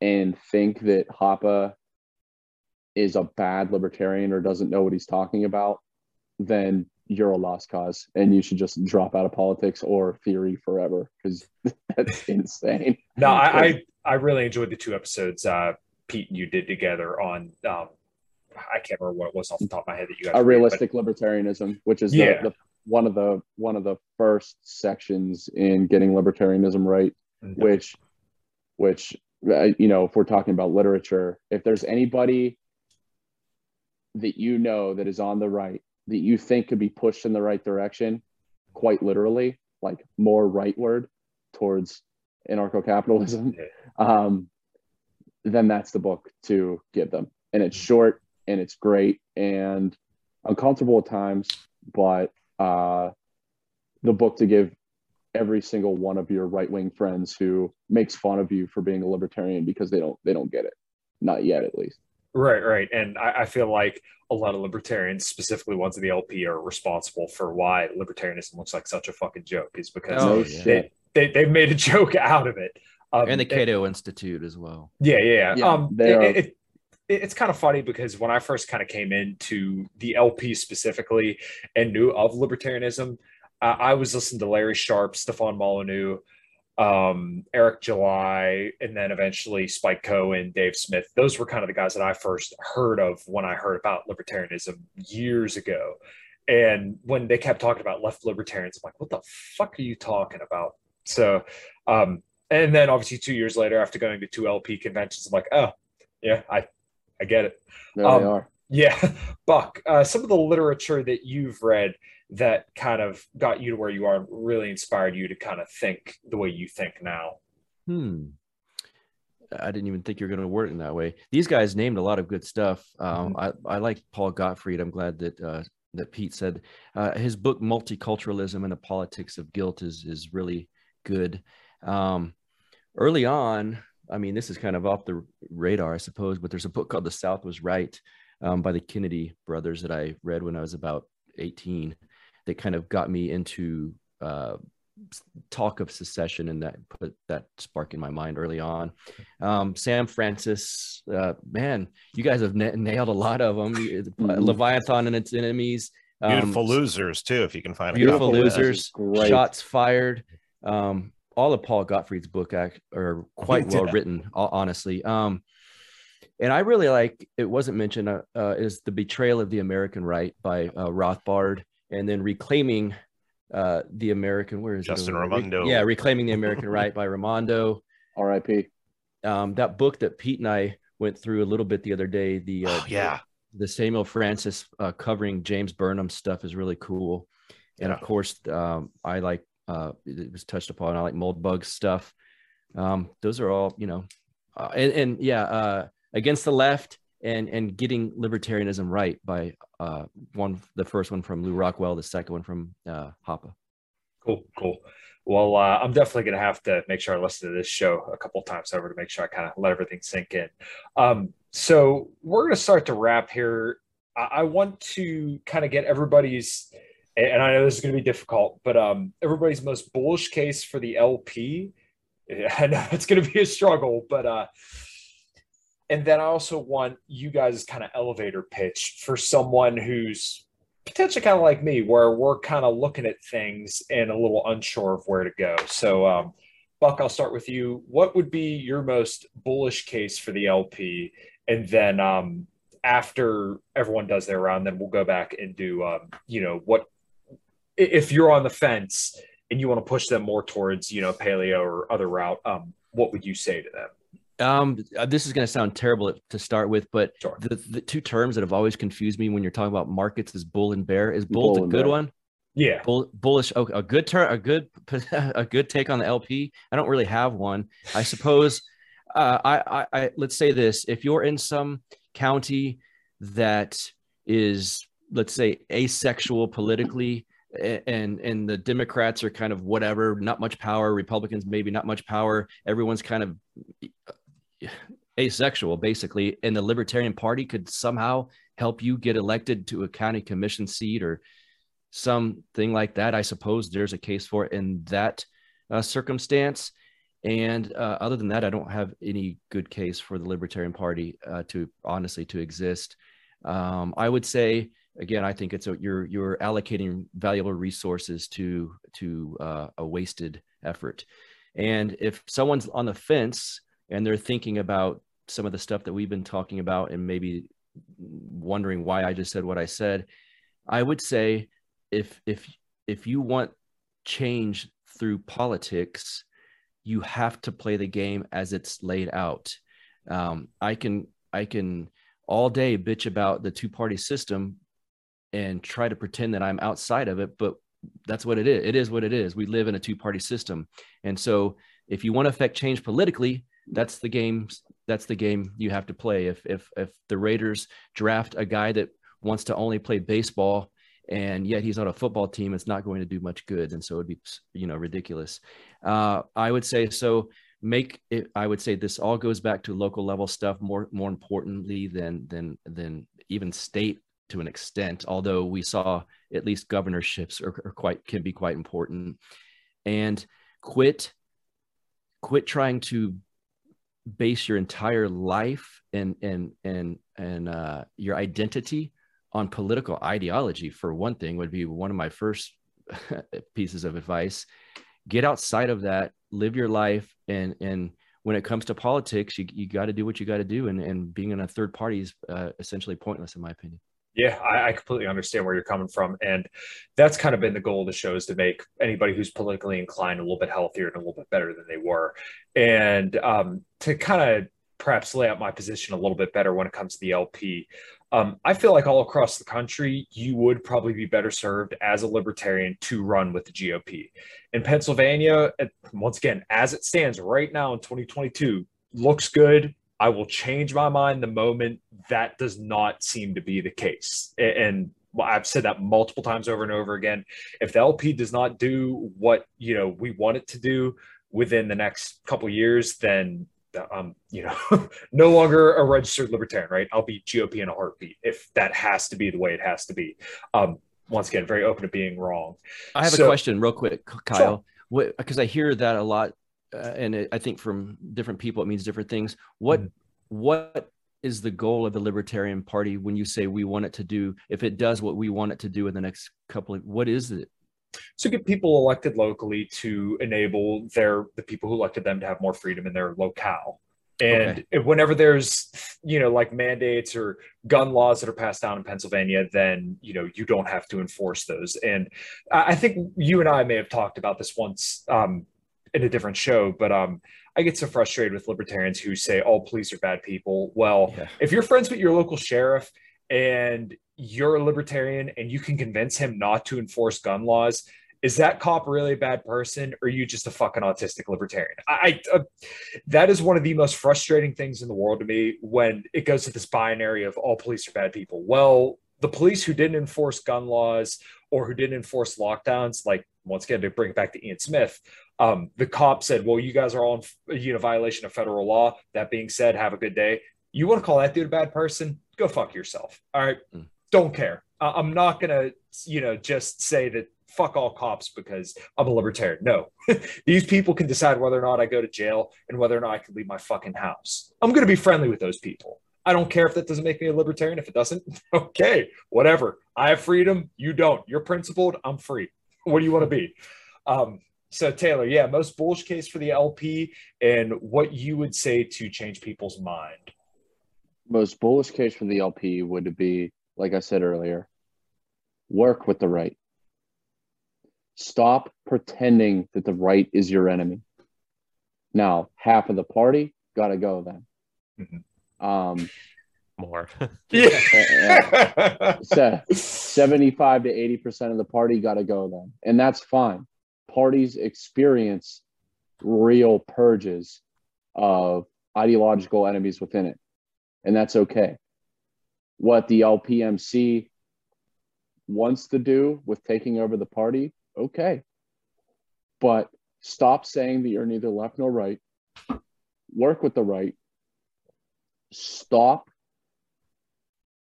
[SPEAKER 5] and think that Hoppe is a bad libertarian or doesn't know what he's talking about, then you're a lost cause, and you should just drop out of politics or theory forever because [laughs] that's insane.
[SPEAKER 1] No, I, I I really enjoyed the two episodes uh, Pete and you did together on. Um, I can't remember what it was off the top of my head that you guys.
[SPEAKER 5] a
[SPEAKER 1] read,
[SPEAKER 5] realistic libertarianism, which is the,
[SPEAKER 1] Yeah.
[SPEAKER 5] the one of the one of the first sections in getting libertarianism right.
[SPEAKER 1] but-
[SPEAKER 5] which which uh, you know if we're talking about literature if there's anybody that you know that is on the right that you think could be pushed in the right direction, quite literally, like more rightward towards anarcho-capitalism, um, then that's the book to give them. And it's short and it's great and uncomfortable at times, but uh, the book to give every single one of your right-wing friends who makes fun of you for being a libertarian because they don't they don't get it, not yet at least.
[SPEAKER 1] Right, right. And I, I, feel like a lot of libertarians, specifically ones in the LP, are responsible for why libertarianism looks like such a fucking joke, is because
[SPEAKER 5] Oh,
[SPEAKER 1] they,
[SPEAKER 5] shit.
[SPEAKER 1] they, they've made a joke [laughs] out of it. Um,
[SPEAKER 4] and the
[SPEAKER 1] it-
[SPEAKER 4] Cato Institute as well.
[SPEAKER 1] yeah, yeah, yeah.
[SPEAKER 5] Yeah,
[SPEAKER 1] um,
[SPEAKER 5] they
[SPEAKER 1] it-
[SPEAKER 5] are-
[SPEAKER 1] it- it- it's kind of funny because when I first kind of came into the LP specifically and knew of libertarianism, uh, I was listening to Larry Sharpe, Stefan Molyneux, um, Eric July, and then eventually Spike Cohen, Dave Smith. Those were kind of the guys that I first heard of when I heard about libertarianism years ago. And when they kept talking about left libertarians, I'm like, what the fuck are you talking about? So, um, and then obviously two years later, after going to two LP conventions, I'm like, oh, yeah, I, I get it.
[SPEAKER 5] There
[SPEAKER 1] Um,
[SPEAKER 5] they are.
[SPEAKER 1] Yeah, [laughs] Buck. Uh, some of the literature that you've read that kind of got you to where you are really inspired you to kind of think the way you think now.
[SPEAKER 4] Hmm. I didn't even think you were going to word it in that way. These guys named a lot of good stuff. Um, I, I like Paul Gottfried. I'm glad that uh, that Pete said uh, his book "Multiculturalism and the Politics of Guilt" is is really good. Um, early on, I mean, this is kind of off the radar, I suppose, but there's a book called "The South Was Right" um, by the Kennedy brothers that I read when I was about 18. That kind of got me into uh, talk of secession and that put that spark in my mind early on. Um, Sam Francis, uh, man, you guys have na- nailed a lot of them. Leviathan and its enemies. um,
[SPEAKER 6] Beautiful losers too, if you can find a
[SPEAKER 4] Beautiful
[SPEAKER 6] copy of that.
[SPEAKER 4] losers.
[SPEAKER 5] Great.
[SPEAKER 4] Shots fired. Um, all of Paul Gottfried's book act are quite [laughs] well written, honestly. Um, and I really like it wasn't mentioned uh, uh, is the betrayal of the American right by uh, Rothbard, and then reclaiming uh, the American. Where is
[SPEAKER 6] Justin
[SPEAKER 4] it? over there? Re-
[SPEAKER 6] Raimondo.
[SPEAKER 4] yeah, reclaiming the American right by Raimondo. [laughs]
[SPEAKER 5] R.I.P.
[SPEAKER 4] Um, that book that Pete and I went through a little bit the other day. The uh,
[SPEAKER 6] Oh, yeah.
[SPEAKER 4] the Samuel Francis uh, covering James Burnham stuff is really cool. And of course, um, I like uh, it was touched upon. I like Moldbug stuff. Um, those are all you know, uh, and, and yeah, uh, against the left and and getting libertarianism right by uh, one the first one from Lew Rockwell, the second one from uh, Hoppe.
[SPEAKER 1] Cool, cool. Well, uh, I'm definitely going to have to make sure I listen to this show a couple times over to make sure I kind of let everything sink in. Um, so we're going to start to wrap here. I, I want to kind of get everybody's, and I know this is going to be difficult, but um, everybody's most bullish case for the LP. [laughs] I know it's going to be a struggle, but uh, and then I also want you guys kind of elevator pitch for someone who's potentially kind of like me, where we're kind of looking at things and a little unsure of where to go. So, um, Buck, I'll start with you. What would be your most bullish case for the LP? And then um, after everyone does their round, then we'll go back and do, um, you know, what if you're on the fence and you want to push them more towards, you know, paleo or other route, um, what would you say to them?
[SPEAKER 4] Um, uh, this is going to sound terrible to start with, but
[SPEAKER 1] Sure.
[SPEAKER 4] the, the two terms that have always confused me when you're talking about markets is bull and bear. Is bull,
[SPEAKER 5] Bull
[SPEAKER 4] a good
[SPEAKER 5] bear.
[SPEAKER 4] one?
[SPEAKER 1] Yeah.
[SPEAKER 4] Bull, bullish. Oh, a good turn, a good, [laughs] a good take on the LP. I don't really have one. I suppose. [laughs] Uh, I, I, I, let's say this: if you're in some county that is, let's say, asexual politically, a- and and the Democrats are kind of whatever, not much power. Republicans maybe not much power. Everyone's kind of asexual, basically, and the Libertarian Party could somehow help you get elected to a county commission seat or something like that. I suppose there's a case for it in that uh, circumstance. And uh, other than that, I don't have any good case for the Libertarian Party uh, to honestly to exist. Um, I would say again, I think it's a, you're you're allocating valuable resources to to uh, a wasted effort. And if someone's on the fence and they're thinking about some of the stuff that we've been talking about and maybe wondering why I just said what I said, I would say if if if you want change through politics, you have to play the game as it's laid out. Um, I can I can all day bitch about the two party system, and try to pretend that I'm outside of it, but that's what it is. It is what it is. We live in a two party system. And so if you want to affect change politically, that's the game. That's the game you have to play. If, if, if the Raiders draft a guy that wants to only play baseball and yet he's on a football team, it's not going to do much good. And so it'd be, you know, ridiculous. Uh, I would say, so make it, I would say this all goes back to local level stuff more, more importantly than, than, than even state to an extent, although we saw at least governorships are, are quite can be quite important. And quit quit trying to base your entire life and and and and uh, your identity on political ideology. For one thing, would be one of my first [laughs] pieces of advice. Get outside of that, live your life, and and when it comes to politics, you, you got to do what you got to do, and, and being in a third party is uh, essentially pointless, in my opinion.
[SPEAKER 1] Yeah, I, I, completely understand where you're coming from. And that's kind of been the goal of the show is to make anybody who's politically inclined a little bit healthier and a little bit better than they were. And um, to kind of perhaps lay out my position a little bit better when it comes to the LP. Um, I feel like all across the country, you would probably be better served as a libertarian to run with the GOP. In Pennsylvania, once again, as it stands right now in 2022, looks good, I will change my mind the moment that does not seem to be the case. And I've said that multiple times over and over again. If the LP does not do what you know we want it to do within the next couple years, then um, you know, [laughs] no longer a registered libertarian, right? I'll be GOP in a heartbeat if that has to be the way it has to be. Um, once again, very open to being wrong.
[SPEAKER 4] I have so, a question, real quick, Kyle, because I hear that a lot uh, and it, I think from different people it means different things. What mm-hmm. what is the goal of the Libertarian Party when you say we want it to do? If it does what we want it to do in the next couple of, what is it?
[SPEAKER 1] So get people elected locally to enable their the people who elected them to have more freedom in their locale. And okay. whenever there's, you know, like mandates or gun laws that are passed down in Pennsylvania, then, you know, you don't have to enforce those. And I think you and I may have talked about this once um, in a different show, but um, I get so frustrated with libertarians who say all police are bad people. Well, yeah. if you're friends with your local sheriff and you're a libertarian and you can convince him not to enforce gun laws, is that cop really a bad person or are you just a fucking autistic libertarian i, I uh, that is one of the most frustrating things in the world to me when it goes to this binary of all police are bad people well the police who didn't enforce gun laws or who didn't enforce lockdowns like once again to bring it back to ian smith um, the cop said, "Well, you guys are all in you know violation of federal law." That being said, have a good day. You want to call that dude a bad person? Go fuck yourself. All right, mm. don't care. Uh, I'm not gonna you know just say that fuck all cops because I'm a libertarian. No, [laughs] these people can decide whether or not I go to jail and whether or not I can leave my fucking house. I'm gonna be friendly with those people. I don't care if that doesn't make me a libertarian. If it doesn't, [laughs] okay, whatever. I have freedom. You don't. You're principled. I'm free. What do you want to be? Um, so Taylor, yeah, most bullish case for the LP and what you would say to change people's mind.
[SPEAKER 5] Most bullish case for the LP would be, like I said earlier, work with the right. Stop pretending that the right is your enemy. Now, half of the party got to go then. Mm-hmm. Um,
[SPEAKER 6] More. [laughs]
[SPEAKER 5] yeah. [laughs] 75 to 80% of the party got to go then. And that's fine parties experience real purges of ideological enemies within it. And that's okay. What the LPMC wants to do with taking over the party, okay. But stop saying that you're neither left nor right. Work with the right. Stop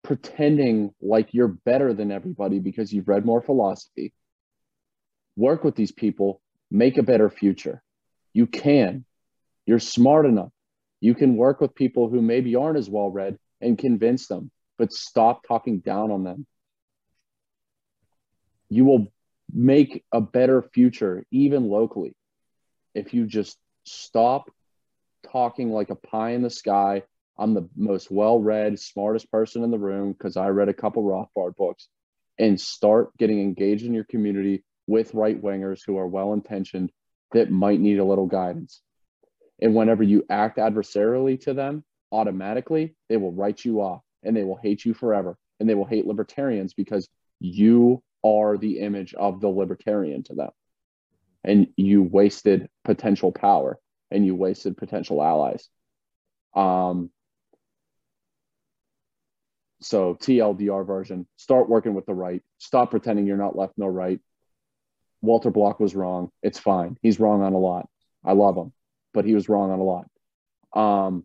[SPEAKER 5] pretending like you're better than everybody because you've read more philosophy work with these people, make a better future. You can. You're smart enough. You can work with people who maybe aren't as well read and convince them, but stop talking down on them. You will make a better future, even locally, if you just stop talking like a pie in the sky. I'm the most well read, smartest person in the room because I read a couple Rothbard books and start getting engaged in your community with right wingers who are well intentioned that might need a little guidance. And whenever you act adversarially to them, automatically they will write you off and they will hate you forever. And they will hate libertarians because you are the image of the libertarian to them. And you wasted potential power and you wasted potential allies. Um, so TLDR version, start working with the right. Stop pretending you're not left, nor right. Walter Block was wrong. It's fine. He's wrong on a lot. I love him, but he was wrong on a lot. Um,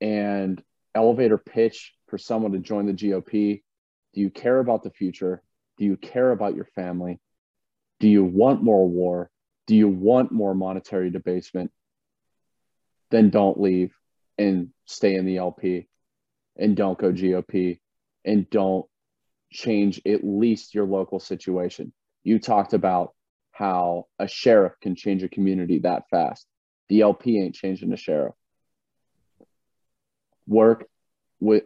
[SPEAKER 5] and elevator pitch for someone to join the GOP. Do you care about the future? Do you care about your family? Do you want more war? Do you want more monetary debasement? Then don't leave and stay in the LP and don't go GOP and don't change at least your local situation. You talked about how a sheriff can change a community that fast. The LP ain't changing the sheriff. Work with,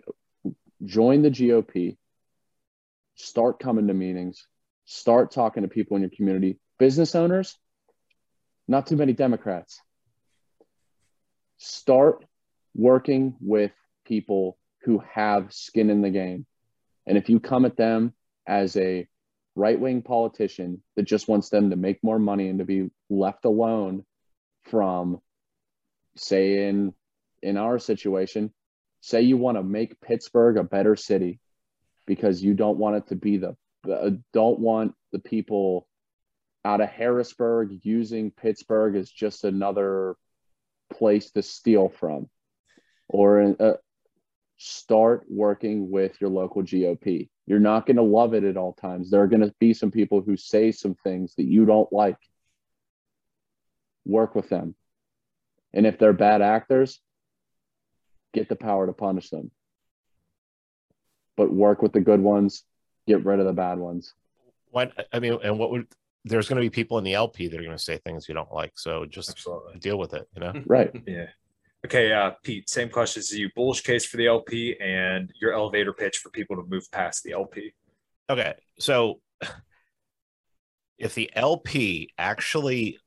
[SPEAKER 5] join the GOP, start coming to meetings, start talking to people in your community. Business owners, not too many Democrats. Start working with people who have skin in the game. And if you come at them as a right wing politician that just wants them to make more money and to be left alone from, say, in, in our situation, say you want to make Pittsburgh a better city because you don't want it to be the, the don't want the people out of Harrisburg using Pittsburgh as just another place to steal from or uh, start working with your local GOP. You're not going to love it at all times. There are going to be some people who say some things that you don't like. Work with them. And if they're bad actors, get the power to punish them. But work with the good ones, get rid of the bad ones.
[SPEAKER 6] What I mean, and what would there's going to be people in the LP that are going to say things you don't like. So just Absolutely. deal with it, you know?
[SPEAKER 5] Right. [laughs]
[SPEAKER 1] yeah. Okay, uh, Pete, same question as you. Bullish case for the LP and your elevator pitch for people to move past the LP.
[SPEAKER 6] Okay, so if the LP actually,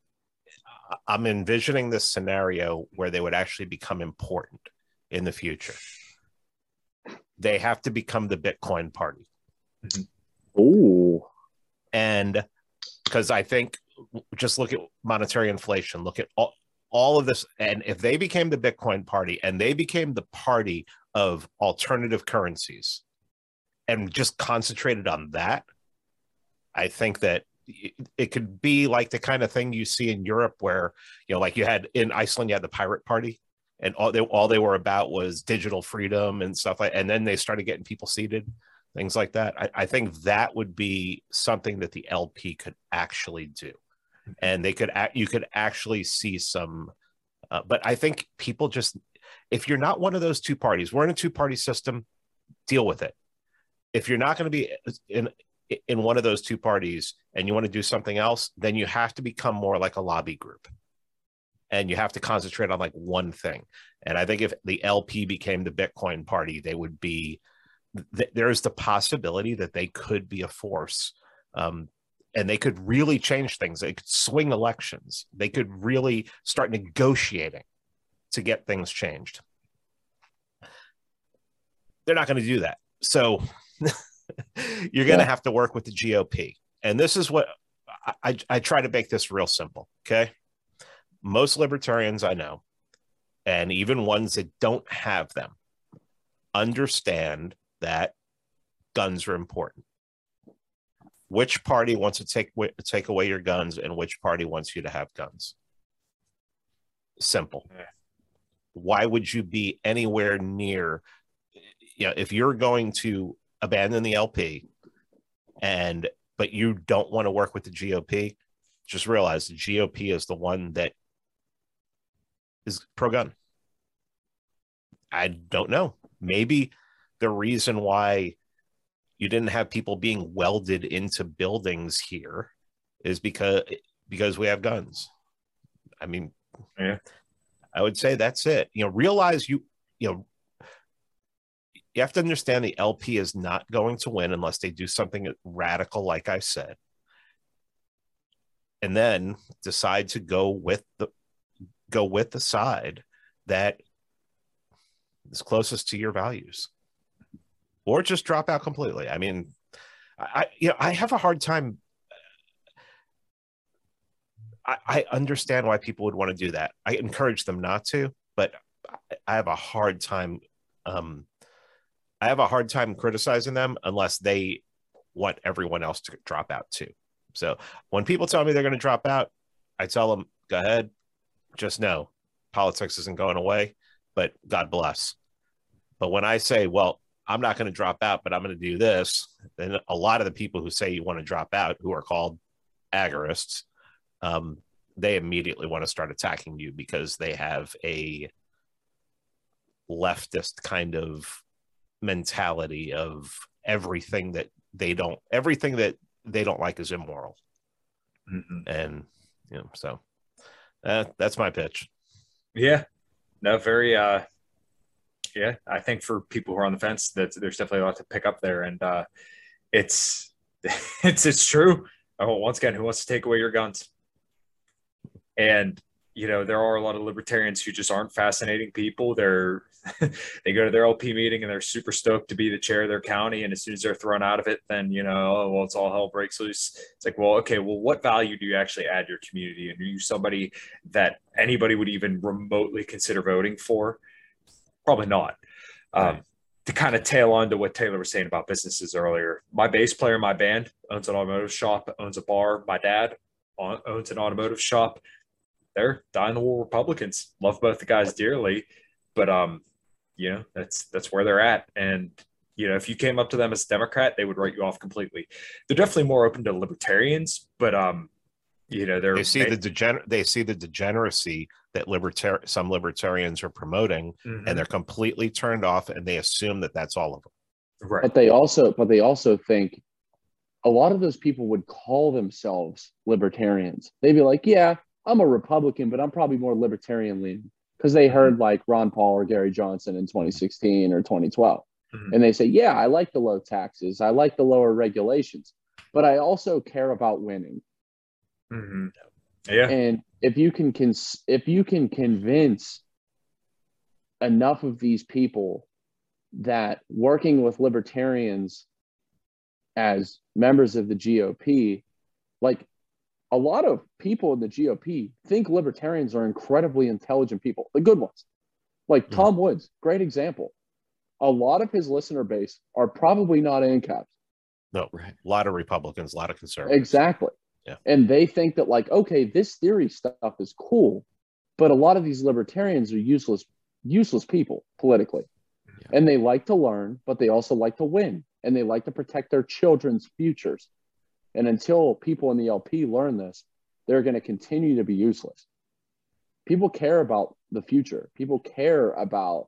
[SPEAKER 6] I'm envisioning this scenario where they would actually become important in the future. They have to become the Bitcoin party.
[SPEAKER 5] Mm-hmm. Ooh.
[SPEAKER 6] And because I think just look at monetary inflation, look at all, all of this and if they became the bitcoin party and they became the party of alternative currencies and just concentrated on that i think that it could be like the kind of thing you see in europe where you know like you had in iceland you had the pirate party and all they all they were about was digital freedom and stuff like and then they started getting people seated things like that. I, I think that would be something that the lp could actually do and they could act, you could actually see some uh, but i think people just if you're not one of those two parties we're in a two party system deal with it. If you're not going to be in in one of those two parties and you want to do something else then you have to become more like a lobby group. And you have to concentrate on like one thing. And i think if the lp became the bitcoin party they would be th- there's the possibility that they could be a force um, and they could really change things. They could swing elections. They could really start negotiating to get things changed. They're not going to do that. So [laughs] you're going to yeah. have to work with the GOP. And this is what I, I, I try to make this real simple. Okay. Most libertarians I know, and even ones that don't have them, understand that guns are important which party wants to take take away your guns and which party wants you to have guns? Simple. Why would you be anywhere near you know if you're going to abandon the lp and but you don't want to work with the gop just realize the gop is the one that is pro-gun. I don't know. Maybe the reason why you didn't have people being welded into buildings here is because because we have guns. I mean yeah. I would say that's it. You know realize you you know you have to understand the lp is not going to win unless they do something radical like i said. And then decide to go with the go with the side that is closest to your values or just drop out completely. I mean, I, you know, I have a hard time. I, understand why people would want to do that. I encourage them not to, but I have a hard time. Um, I have a hard time criticizing them unless they want everyone else to drop out too. So when people tell me they're going to drop out, I tell them, go ahead, just know politics isn't going away, but God bless. But when I say, well, I'm not going to drop out, but I'm going to do this, then a lot of the people who say you want to drop out, who are called agorists, um, they immediately want to start attacking you because they have a leftist kind of mentality of everything that they don't everything that they don't like is immoral
[SPEAKER 1] Mhm.
[SPEAKER 6] and you know so uh, that's my pitch
[SPEAKER 1] Yeah. No, very uh yeah, I think for people who are on the fence that there's definitely a lot to pick up there and uh it's [laughs] it's it's true. Oh, once again, who wants to take away your guns? And you know, there are a lot of libertarians who just aren't fascinating people. They're [laughs] they go to their LP meeting and they're super stoked to be the chair of their county. And as soon as they're thrown out of it, then you know, oh, well, it's all hell breaks loose. It's like, well, okay, well, what value do you actually add to your community? And are you somebody that anybody would even remotely consider voting for? Probably not. Um,
[SPEAKER 6] Right.
[SPEAKER 1] to kind of tail on to what Taylor was saying about businesses earlier, my bass player, in my band owns an automotive shop, owns a bar. My dad own- owns an automotive shop. They're dying the wool Republicans. Love both the guys dearly, but um, you know that's that's where they're at. And you know, if you came up to them as a Democrat, they would write you off completely. They're definitely more open to libertarians, but um, you know, they're
[SPEAKER 6] they see the degener- they see the degeneracy that libertar- some libertarians are promoting
[SPEAKER 1] Mhm.
[SPEAKER 6] and they're completely turned off and they assume that that's all of them
[SPEAKER 1] right.
[SPEAKER 5] But they also, but they also think a lot of those people would call themselves libertarians. They'd be like, "Yeah, I'm a Republican, but I'm probably more libertarian leaning," because they heard like Ron Paul or Gary Johnson in 2016 or 2012,
[SPEAKER 1] Mhm.
[SPEAKER 5] and they say, "Yeah, I like the low taxes, I like the lower regulations, but I also care about winning."
[SPEAKER 1] Mhm. Yeah.
[SPEAKER 5] and if you can cons- if you can convince enough of these people that working with libertarians as members of the GOP like a lot of people in the GOP think libertarians are incredibly intelligent people the good ones like. Tom Woods great example a lot of his listener base are probably not ANCAPs
[SPEAKER 6] no
[SPEAKER 4] Right.
[SPEAKER 6] a lot of republicans a lot of conservatives
[SPEAKER 5] Exactly.
[SPEAKER 6] Yeah.
[SPEAKER 5] And they think that like, okay, this theory stuff is cool, but a lot of these libertarians are useless, useless people politically.
[SPEAKER 4] Yeah.
[SPEAKER 5] And they like to learn, but they also like to win and they like to protect their children's futures. And until people in the LP learn this, they're going to continue to be useless. People care about the future. People care about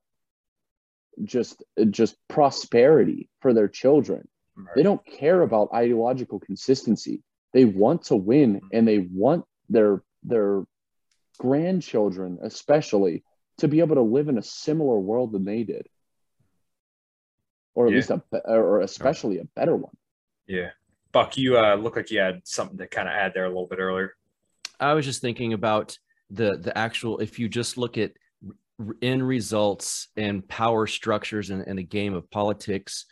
[SPEAKER 5] just just prosperity for their children they don't care about ideological consistency they want to win and they want their their grandchildren especially to be able to live in a similar world than they did or at
[SPEAKER 1] Yeah.
[SPEAKER 5] least a be- or especially a better one
[SPEAKER 1] Yeah. Buck, you uh, look like you had something to kind of add there a little bit earlier.
[SPEAKER 4] I was just thinking about the the actual. If you just look at r- end results and power structures in, in a game of politics,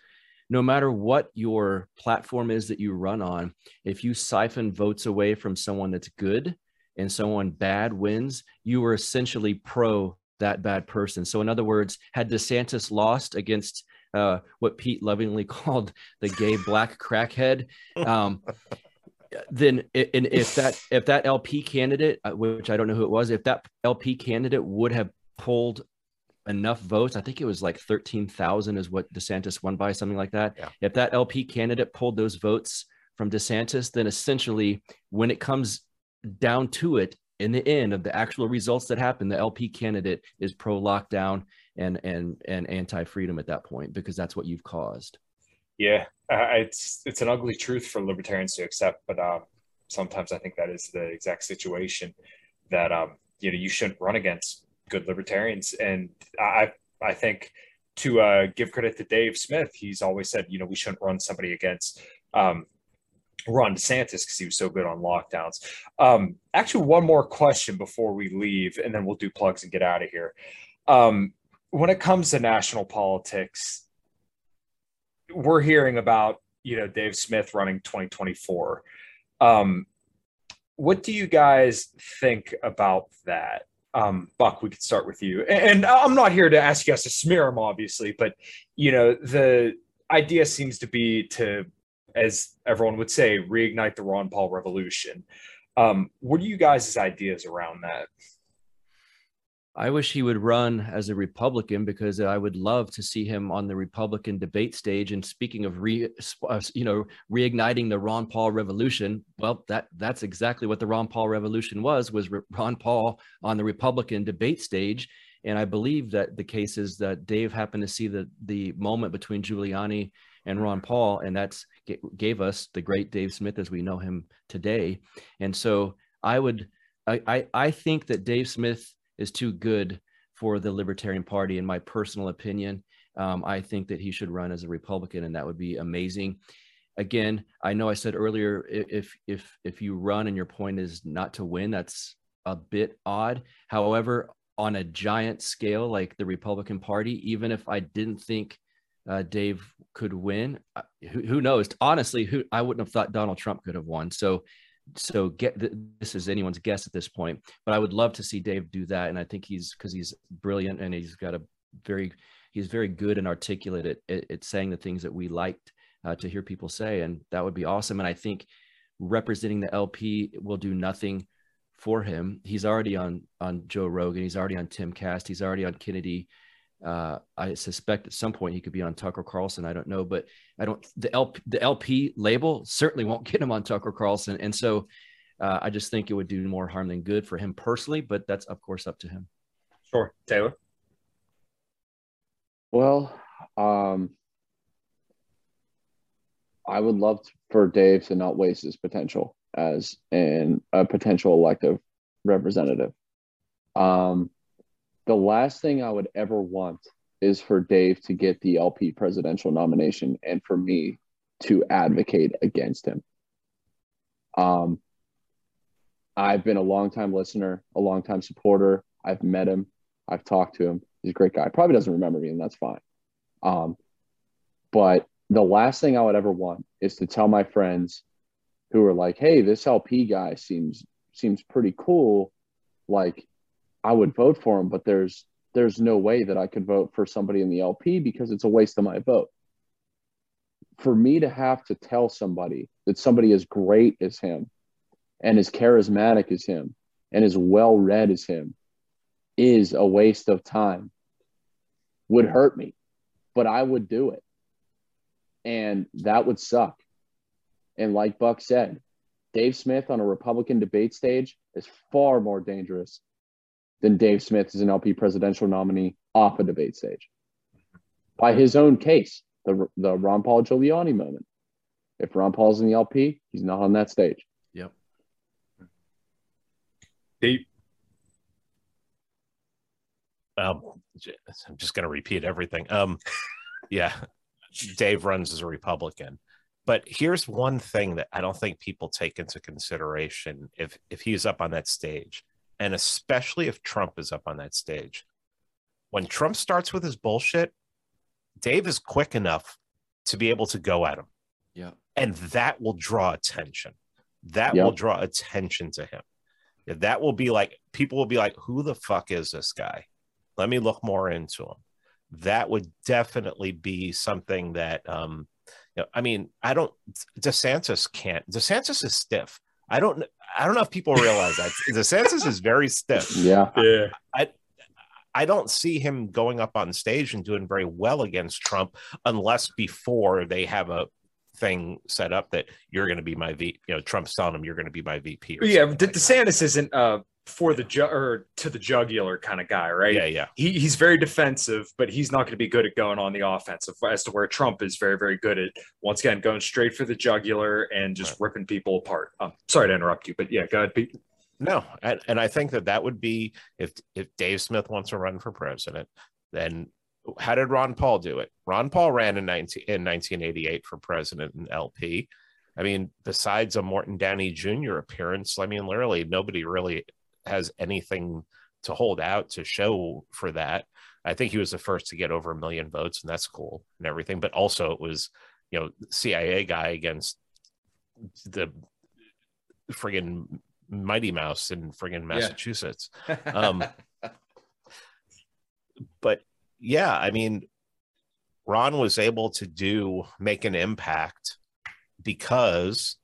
[SPEAKER 4] no matter what your platform is that you run on, if you siphon votes away from someone that's good and someone bad wins, you are essentially pro that bad person. So, in other words, had DeSantis lost against uh, what Pete lovingly [laughs] called the gay black crackhead, um, then and if that if that LP candidate, uh, which I don't know who it was, if that LP candidate would have pulled enough votes, I think it was like thirteen thousand is what DeSantis won by, something like that.
[SPEAKER 6] Yeah.
[SPEAKER 4] If that LP candidate pulled those votes from DeSantis, then essentially when it comes down to it, in the end of the actual results that happen, the LP candidate is pro lockdown and and and anti freedom at that point because that's what you've caused.
[SPEAKER 1] Yeah, uh, it's it's an ugly truth for libertarians to accept, but um, sometimes I think that is the exact situation that um, you know you shouldn't run against good libertarians, and I I think to uh, give credit to Dave Smith, he's always said you know we shouldn't run somebody against um, Ron DeSantis because he was so good on lockdowns. Um, actually, one more question before we leave, and then we'll do plugs and get out of here. Um, when it comes to national politics, we're hearing about you know, Dave Smith running 2024. Um, what do you guys think about that? Um, Buck, we could start with you. And, I'm not here to ask you guys to smear him, obviously, but you know, the idea seems to be to, as everyone would say, reignite the Ron Paul revolution. Um, what are you guys' ideas around that?
[SPEAKER 4] I wish he would run as a Republican because I would love to see him on the Republican debate stage. And speaking of re, uh, you know, reigniting the Ron Paul revolution, well, that that's exactly what the Ron Paul revolution was was Ron Paul on the Republican debate stage. And I believe that the case is that Dave happened to see the the moment between Giuliani and Ron Paul, and that's gave us the great Dave Smith as we know him today. And so I would, I I, I think that Dave Smith is too good for the Libertarian Party, in my personal opinion. Um, I think that he should run as a Republican, and that would be amazing. Again, I know I said earlier if if if you run and your point is not to win, that's a bit odd. However, on a giant scale like the Republican Party, even if I didn't think uh, Dave could win, who, who knows? Honestly, who I wouldn't have thought Donald Trump could have won. So so get this is anyone's guess at this point but i would love to see dave do that and i think he's because he's brilliant and he's got a very he's very good and articulate at, at, at saying the things that we liked uh, to hear people say and that would be awesome and i think representing the lp will do nothing for him he's already on on joe rogan he's already on Timcast. he's already on kennedy uh, I suspect at some point he could be on Tucker Carlson. I don't know, but I don't. The LP, the LP label certainly won't [laughs] get him on Tucker Carlson, and so uh, I just think it would do more harm than good for him personally. But that's of course up to him.
[SPEAKER 1] Sure, Taylor.
[SPEAKER 5] Well, um, I would love to, for Dave to not waste his potential as an a potential elective representative. Um, the last thing I would ever want is for Dave to get the LP presidential nomination and for me to advocate against him. Um, I've been a long time listener, a long time supporter. I've met him, I've talked to him. He's a great guy. Probably doesn't remember me, and that's fine. Um, but the last thing I would ever want is to tell my friends who are like, "Hey, this LP guy seems seems pretty cool. Like, I would vote for him, but there's there's no way that I could vote for somebody in the LP because it's a waste of my vote. For me to have to tell somebody that somebody as great as him and as charismatic as him and as well read as him is a waste of time would hurt me, but I would do it. And that would suck. And like Buck said, Dave Smith on a Republican debate stage is far more dangerous than Dave Smith as an LP presidential nominee off a debate stage. By his own case, the, the Ron Paul Giuliani moment. If Ron Paul's in the LP, he's not on that stage.
[SPEAKER 4] Yep.
[SPEAKER 1] Dave.
[SPEAKER 6] Um, I'm just going to repeat everything. Um, [laughs] yeah, Dave runs as a Republican, but here's one thing that I don't think people take into consideration if if he's up on that stage and especially if Trump is up on that stage. When Trump starts with his bullshit, Dave is quick enough to be able to go at him.
[SPEAKER 4] Yeah.
[SPEAKER 6] And that will draw attention. That yep. will draw attention to him. That will be like, people will be like, who the fuck is this guy? Let me look more into him. That would definitely be something that, um, you know, I mean, I don't, DeSantis can't, DeSantis is stiff. I don't I don't know if people realize that DeSantis is very stiff.
[SPEAKER 5] Yeah.
[SPEAKER 1] Yeah.
[SPEAKER 6] I I don't see him going up on stage and doing very well against Trump unless before they have a thing set up that you're going to be my V. You know, Trump's telling him you're going to be my VP.
[SPEAKER 1] yeah, DeSantis isn't uh, for the ju- or to the jugular kind of guy, right?
[SPEAKER 6] Yeah, yeah.
[SPEAKER 1] He, he's very defensive, but he's not going to be good at going on the offensive. As to where Trump is very, very good at once again going straight for the jugular and just right. ripping people apart. Um, sorry to interrupt you, but yeah, go ahead, Pete.
[SPEAKER 6] No, and, and I think that that would be if if Dave Smith wants to run for president, then how did Ron Paul do it? Ron Paul ran in 19, in 1988 for president in LP. I mean, besides a Morton Downey Jr. appearance, I mean, literally nobody really has anything to hold out to show for that. I think he was the first to get over a million votes, and that's cool and everything. But also, it was you know CIA guy against the friggin' Mighty Mouse in friggin' Massachusetts. [laughs] Um, but yeah, I mean, Ron was able to do make an impact because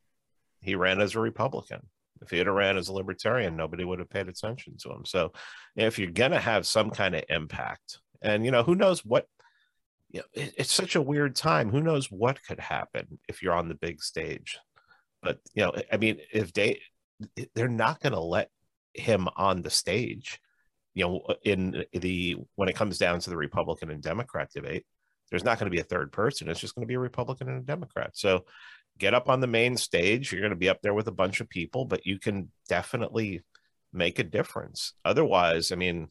[SPEAKER 6] he ran as a Republican. If he had ran as a libertarian, nobody would have paid attention to him. So, if you're going to have some kind of impact, and you know, who knows what, you know, it, it's such a weird time. Who knows what could happen if you're on the big stage? But you know, I mean, if they, they're not going to let him on the stage. You know, in the when it comes down to the Republican and Democrat debate, there's not going to be a third person. It's just going to be a Republican and a Democrat. So get up on the main stage. You're going to be up there with a bunch of people, but you can definitely make a difference. Otherwise, I mean,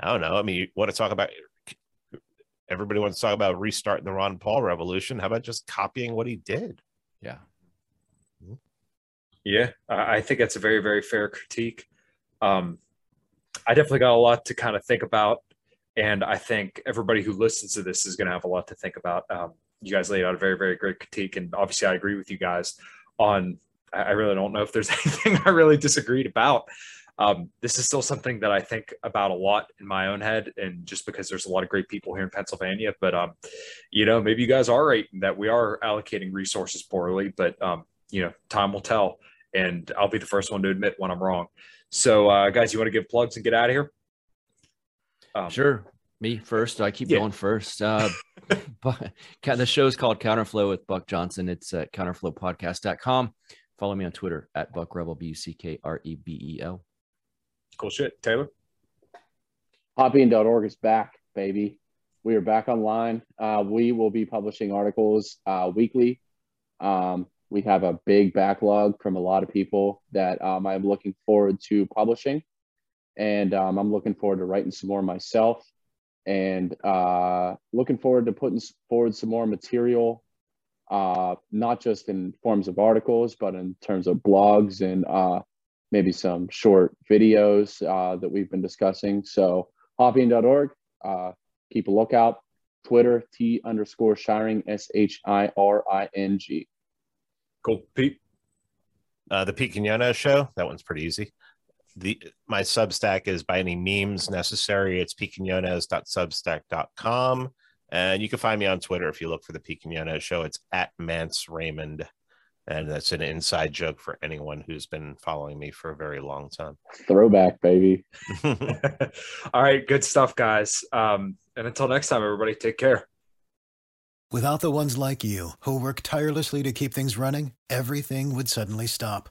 [SPEAKER 6] I don't know. I mean, you want to talk about everybody wants to talk about restarting the Ron Paul revolution. How about just copying what he did?
[SPEAKER 4] Yeah.
[SPEAKER 1] Yeah, I think that's a very, very fair critique. Um, I definitely got a lot to kind of think about. And I think everybody who listens to this is going to have a lot to think about. Um, you guys laid out a very, very great critique. And obviously, I agree with you guys on, I really don't know if there's [laughs] anything I really disagreed about. Um, this is still something that I think about a lot in my own head, and just because there's a lot of great people here in Pennsylvania. But um, you know, maybe you guys are right that we are allocating resources poorly, but um, you know, time will tell, and I'll be the first one to admit when I'm wrong. So, uh, guys, you want to give plugs and get out of here?
[SPEAKER 4] Um, sure. Me first. I keep
[SPEAKER 1] Yeah.
[SPEAKER 4] going first. Uh, [laughs] but the show's called Counterflow with Buck Johnson. It's at counterflowpodcast.com. Follow me on Twitter at Buck Rebel, B U C K R E B E L.
[SPEAKER 1] Cool shit, Taylor.
[SPEAKER 5] Hoppean.org is back, baby. We are back online. Uh, we will be publishing articles uh, weekly. Um, we have a big backlog from a lot of people that um, I'm looking forward to publishing. And um, I'm looking forward to writing some more myself and uh, looking forward to putting forward some more material, uh, not just in forms of articles, but in terms of blogs and uh, maybe some short videos uh, that we've been discussing. So hoppean.org, uh, keep a lookout. Twitter, T underscore Shiring, S H I R I N G.
[SPEAKER 1] Cool, Pete.
[SPEAKER 6] Uh, the Pete Quinones show. That one's pretty easy. The my Substack is by any means necessary. It's pequinones.substack.com. And you can find me on Twitter if you look for the Pete show. It's at Mance Rayder. And that's an inside joke for anyone who's been following me for a very long time.
[SPEAKER 5] Throwback, baby. [laughs] [laughs]
[SPEAKER 1] All right, good stuff, guys. Um, and until next time, everybody, take care.
[SPEAKER 7] Without the ones like you, who work tirelessly to keep things running, everything would suddenly stop.